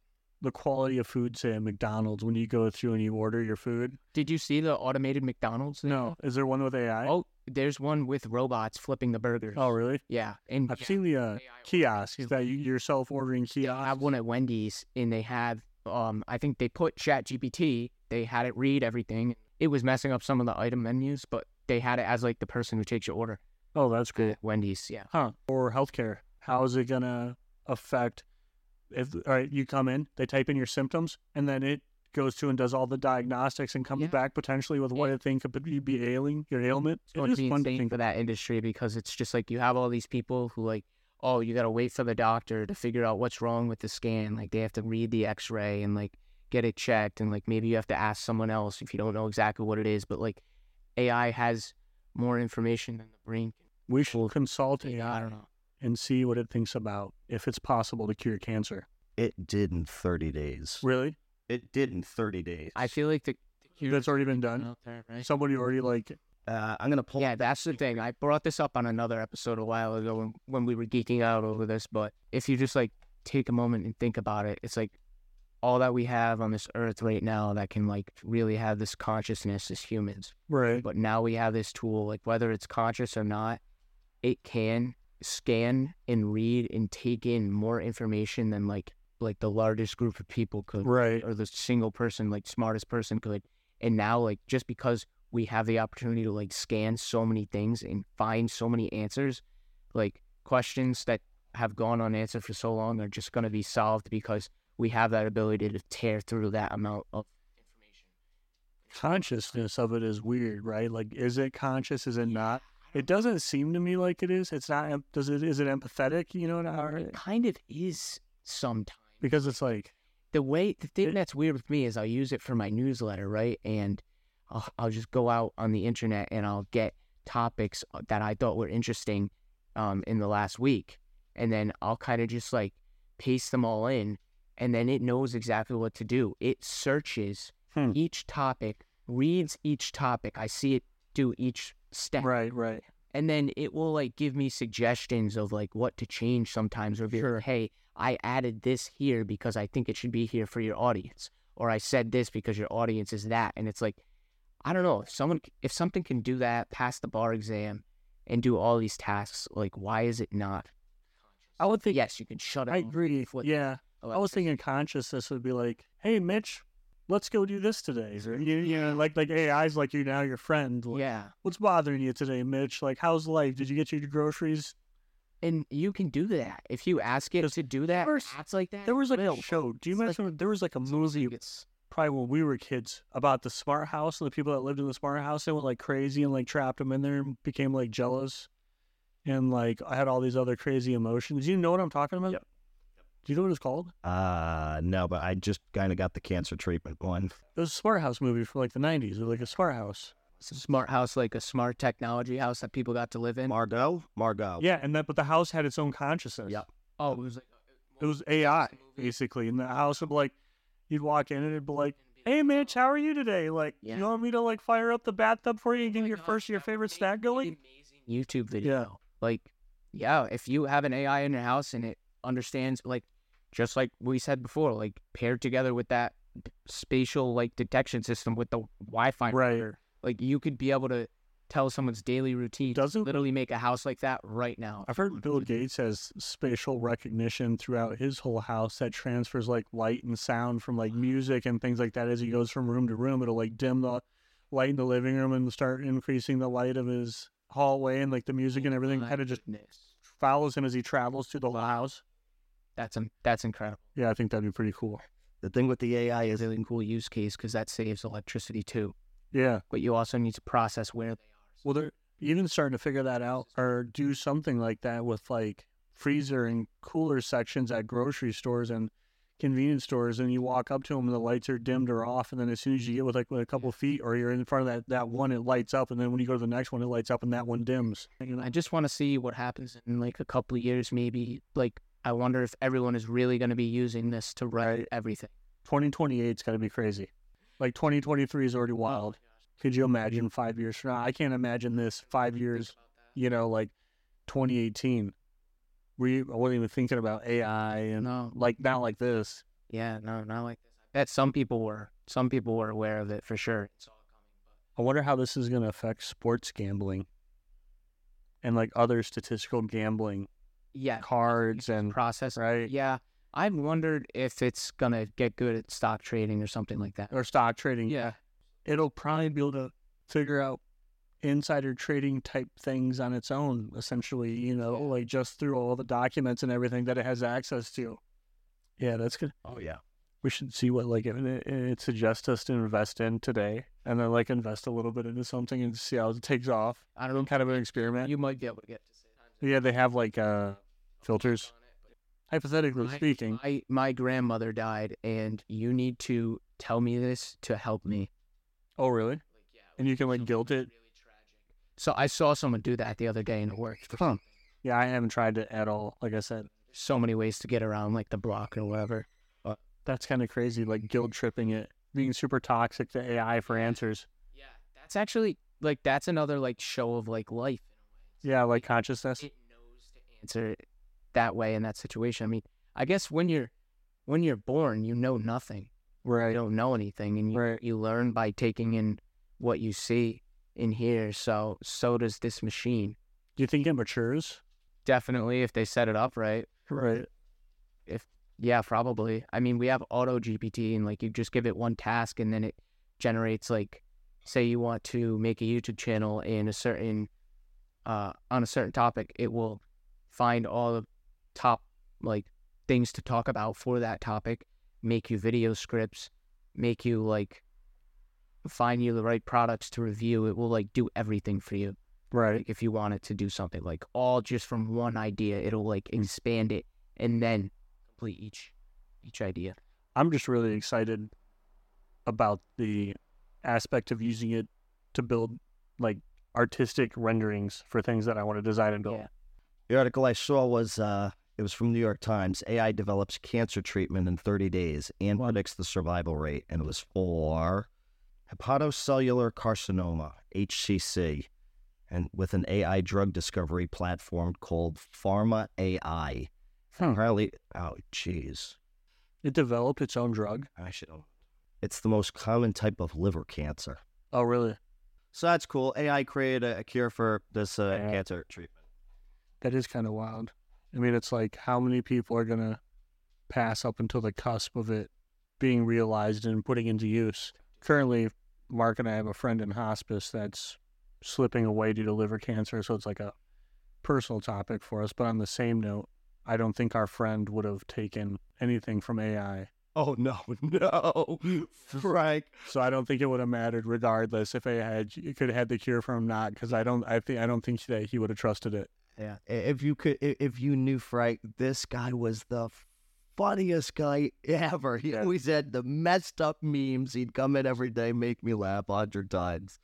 S3: the quality of food, say at McDonald's, when you go through and you order your food?
S2: Did you see the automated McDonald's? they
S3: No. Is there one with AI?
S2: Oh, there's one with robots flipping the burgers.
S3: Oh, really?
S2: Yeah, and
S3: I've
S2: yeah,
S3: seen the uh, kiosks that you, you're self-ordering
S2: They
S3: kiosks.
S2: have one at Wendy's, and they have. Um, I think they put Chat GPT. They had it read everything. It was messing up some of the item menus, but they had it as like the person who takes your order.
S3: Oh, that's cool.
S2: At Wendy's, yeah.
S3: Huh. Or healthcare. How is it gonna affect if all right, you come in, they type in your symptoms, and then it goes to and does all the diagnostics and comes
S2: Yeah.
S3: back potentially with what
S2: Yeah.
S3: it think could be, be ailing your mm-hmm. ailment.
S2: It's
S3: It
S2: to be
S3: fun to
S2: insane
S3: think
S2: for that industry because it's just like you have all these people who like, oh, you got to wait for the doctor to figure out what's wrong with the scan. Like they have to read the X-ray and like get it checked, and like maybe you have to ask someone else if you don't know exactly what it is. But like AI has more information than the brain. can.
S3: we should
S2: Well,
S3: consult
S2: I
S3: AI
S2: don't know.
S3: and see what it thinks about if it's possible to cure cancer.
S1: It did in 30 days.
S3: Really?
S1: It did in 30 days.
S2: I feel like the, the cure
S3: That's already been done.
S2: out there, right?
S3: Somebody already like
S1: Uh, I'm gonna pull.
S2: Yeah, that's the thing. I brought this up on another episode a while ago when, when we were geeking out over this. But if you just like take a moment and think about it, it's like all that we have on this earth right now that can like really have this consciousness as humans.
S3: right.
S2: But now we have this tool, like whether it's conscious or not, it can scan and read and take in more information than like like the largest group of people could
S3: Right.
S2: or the single person, like smartest person could. And now, like, just because we have the opportunity to like scan so many things and find so many answers, like questions that have gone unanswered for so long are just going to be solved because we have that ability to tear through that amount of information.
S3: Consciousness of it is weird, right? Like is it conscious? Is it not? It doesn't seem to me like it is. It's not. Does it? Is it empathetic? You know, or-
S2: It kind of is sometimes.
S3: because it's like
S2: the way the thing
S3: It-
S2: that's weird with me is I'll use it for my newsletter, right? And I'll, I'll just go out on the internet and I'll get topics uh, that I thought were interesting um, in the last week, and then I'll kind of just like paste them all in, and then it knows exactly what to do. It searches
S3: Hmm.
S2: each topic, reads each topic. I see it do each step
S3: right, right.
S2: and then it will like give me suggestions of like what to change sometimes or be
S3: Sure.
S2: like, hey i added this here because i think it should be here for your audience or i said this because your audience is that and it's like i don't know if someone if something can do that pass the bar exam and do all these tasks like why is it not
S3: I would think.
S2: yes you can shut it
S3: I agree.
S2: with
S3: Yeah, I was thinking consciousness would be like, "Hey, Mitch, let's go do this today." Or, you, you know, like like AI's like you now, your friend. Like,
S2: yeah
S3: What's bothering you today, Mitch? Like, how's life? Did you get your groceries?
S2: and you can do that if you ask it to do that
S3: there's-
S2: acts like that
S3: There was like a show. Do you
S2: It's like-
S3: remember? there was like a movie
S2: it's
S3: probably when we were kids about the smart house and the people that lived in the smart house they went like crazy and like trapped them in there and became like jealous and like I had all these other crazy emotions. You know what I'm talking about?
S1: Yep.
S3: Do you know what it's called?
S1: Uh, no, but I just kind of got the cancer treatment one.
S3: It was a smart house movie from like the 90s. It was like a smart house.
S2: It's a smart house like a smart technology house that people got to live in
S1: Margot? Margot.
S3: Yeah, and that but the house had its own consciousness.
S1: Yep.
S2: oh it was like
S3: It was AI basically, and the house would be like you'd walk in and it'd be like, "Hey, Mitch, how are you today? Like,
S2: Yeah.
S3: you want me to like fire up the bathtub for you and
S2: Oh
S3: get your
S2: gosh,
S3: first your favorite snack going?"
S2: amazing YouTube video. Like, yeah, if you have an AI in your house and it understands, like, just like we said before, like paired together with that spatial like detection system with the Wi-Fi,
S3: Right.
S2: router, like you could be able to tell someone's daily routine.
S3: Doesn't-
S2: literally make a house like that right now.
S3: I've heard Bill Gates has spatial recognition throughout his whole house that transfers like light and sound from like music and things like that as he goes from room to room. It'll like dim the light in the living room and start increasing the light of his hallway and like the music oh and everything kind of just follows him as he travels through the whole house.
S2: That's um, that's incredible.
S3: Yeah, I think that'd be pretty cool.
S1: The thing with the AI is
S2: Really cool use case because that saves electricity too.
S3: Yeah.
S2: But you also need to process where they are.
S3: Well, they're even starting to figure that out or do something like that with like freezer and cooler sections at grocery stores and convenience stores. And you walk up to them and the lights are dimmed or off. And then as soon as you get with like with a couple feet or you're in front of that, that one, it lights up. And then when you go to the next one, it lights up and that one dims. You know?
S2: I just want to see what happens in like a couple of years, maybe. Like, I wonder if everyone is really going to be using this to write everything.
S3: 2028 is going to be crazy. Like 2023 is already wild. Could you imagine five years from now? I can't imagine this five years, you know, like 2018. We I wasn't even thinking about AI and
S2: No.
S3: like not like this.
S2: Yeah, no, not like this. I bet some people were. Some people were aware of it for sure. It's all coming, but
S3: I wonder how this is going to affect sports gambling and like other statistical gambling
S2: yeah,
S3: cards *laughs* and
S2: process.
S3: right
S2: Yeah, I've wondered if it's gonna get good at stock trading or something like that.
S3: or stock trading.
S2: Yeah,
S3: It'll probably be able to figure out insider trading type things on its own, essentially, you know, like just through all the documents and everything that it has access to. Yeah, that's good.
S1: Oh yeah.
S3: We should see what like it, it, it suggests us to invest in today, and then like invest a little bit into something and see how it takes off.
S2: I don't know.
S3: Kind of an experiment.
S2: You might be able to get to say
S3: Yeah, they have like uh filters. Hypothetically
S2: My-
S3: speaking,
S2: My my grandmother died, and you need to tell me this to help me.
S3: oh really? And you can like guilt it.
S2: So I saw someone do that the other day, and it worked. *laughs*
S1: Huh.
S3: Yeah, I haven't tried it at all. Like I said,
S2: So many ways to get around, like the block or whatever.
S3: But that's kind of crazy. Like guilt tripping it, being super toxic to AI for answers.
S2: Yeah, that's actually like that's another like show of like life.
S3: Yeah, like consciousness.
S2: It knows to answer it that way in that situation. I mean, I guess when you're when you're born, you know nothing. You
S3: Right.
S2: don't know anything, and you,
S3: Right.
S2: you learn by taking in what you see in here. So so does this machine.
S3: Do you think it matures?
S2: Definitely, if they set it up right.
S3: Right.
S2: If Yeah, probably. I mean, we have Auto GPT, and like you just give it one task, and then it generates like, say you want to make a YouTube channel in a certain, uh, on a certain topic, it will find all the top like things to talk about for that topic, make you video scripts, make you like find you the right products to review. It will like do everything for you.
S3: Right.
S2: Like if you want it to do something like all just from one idea, it'll like expand it and then complete each each idea.
S3: I'm just really excited about the aspect of using it to build like artistic renderings for things that I want to design and build.
S2: Yeah.
S1: The article I saw was uh, it was from New York Times. AI develops cancer treatment in 30 days and predicts the survival rate, and it was for hepatocellular carcinoma (HCC), and with an AI drug discovery platform called Pharma AI.
S3: Hmm.
S1: Apparently, oh jeez,
S3: It developed its own drug.
S1: I should. It's the most common type of liver cancer.
S3: Oh, really?
S1: So that's cool. AI created a, a cure for this uh,
S3: Yeah.
S1: cancer treatment.
S3: That is kind of wild. I mean, it's like how many people are gonna pass up until the cusp of it being realized and putting into use. Currently, Mark and I have a friend in hospice that's slipping away due to liver cancer, so it's like a personal topic for us. But on the same note, I don't think our friend would have taken anything from AI.
S1: Oh no, *laughs* no, Frank.
S3: So I don't think it would have mattered regardless if AI had could have had the cure for him not because I don't I think I don't think that he would have trusted it.
S2: Yeah.
S1: If you could, if you knew Frank, this guy was the funniest guy *laughs* ever. He
S3: Yeah.
S1: always had the messed up memes. He'd come in every day, make me laugh a hundred times.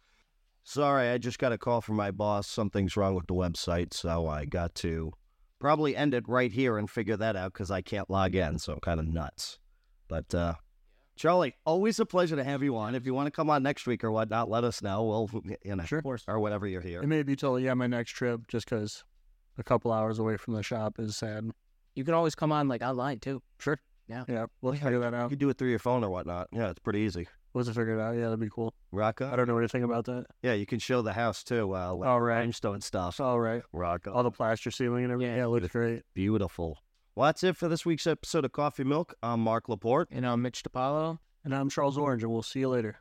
S1: Sorry, I just got a call from my boss. Something's wrong with the website, so I got to probably end it right here and figure that out because I can't log in. So I'm kind of nuts. But uh, Charlie, always a pleasure to have you on. If you want to come on next week or whatnot, let us know. We'll, *laughs* you know,
S3: Sure.
S1: or whenever you're here.
S3: It may be till yeah my next trip just because a couple hours away from the shop is sad.
S2: You can always come on like online too.
S3: Sure.
S2: Yeah.
S3: Yeah, we'll figure that out.
S1: You can do it through your phone or whatnot. Yeah, it's pretty easy.
S3: We'll have figure it out. Yeah, that'd be cool.
S1: Rock
S3: I don't know anything about that.
S1: Yeah, you can show the house too. Uh, like
S3: All right.
S1: limestone stuff.
S3: All right.
S1: Rock on.
S3: All the plaster ceiling and everything.
S2: Yeah.
S3: Yeah, it looks great.
S1: Beautiful. Well, that's it for this week's episode of Coffee Milk. I'm Mark Laporte.
S2: And I'm Mitch DiPaolo.
S3: And I'm Charles Orange, and we'll see you later.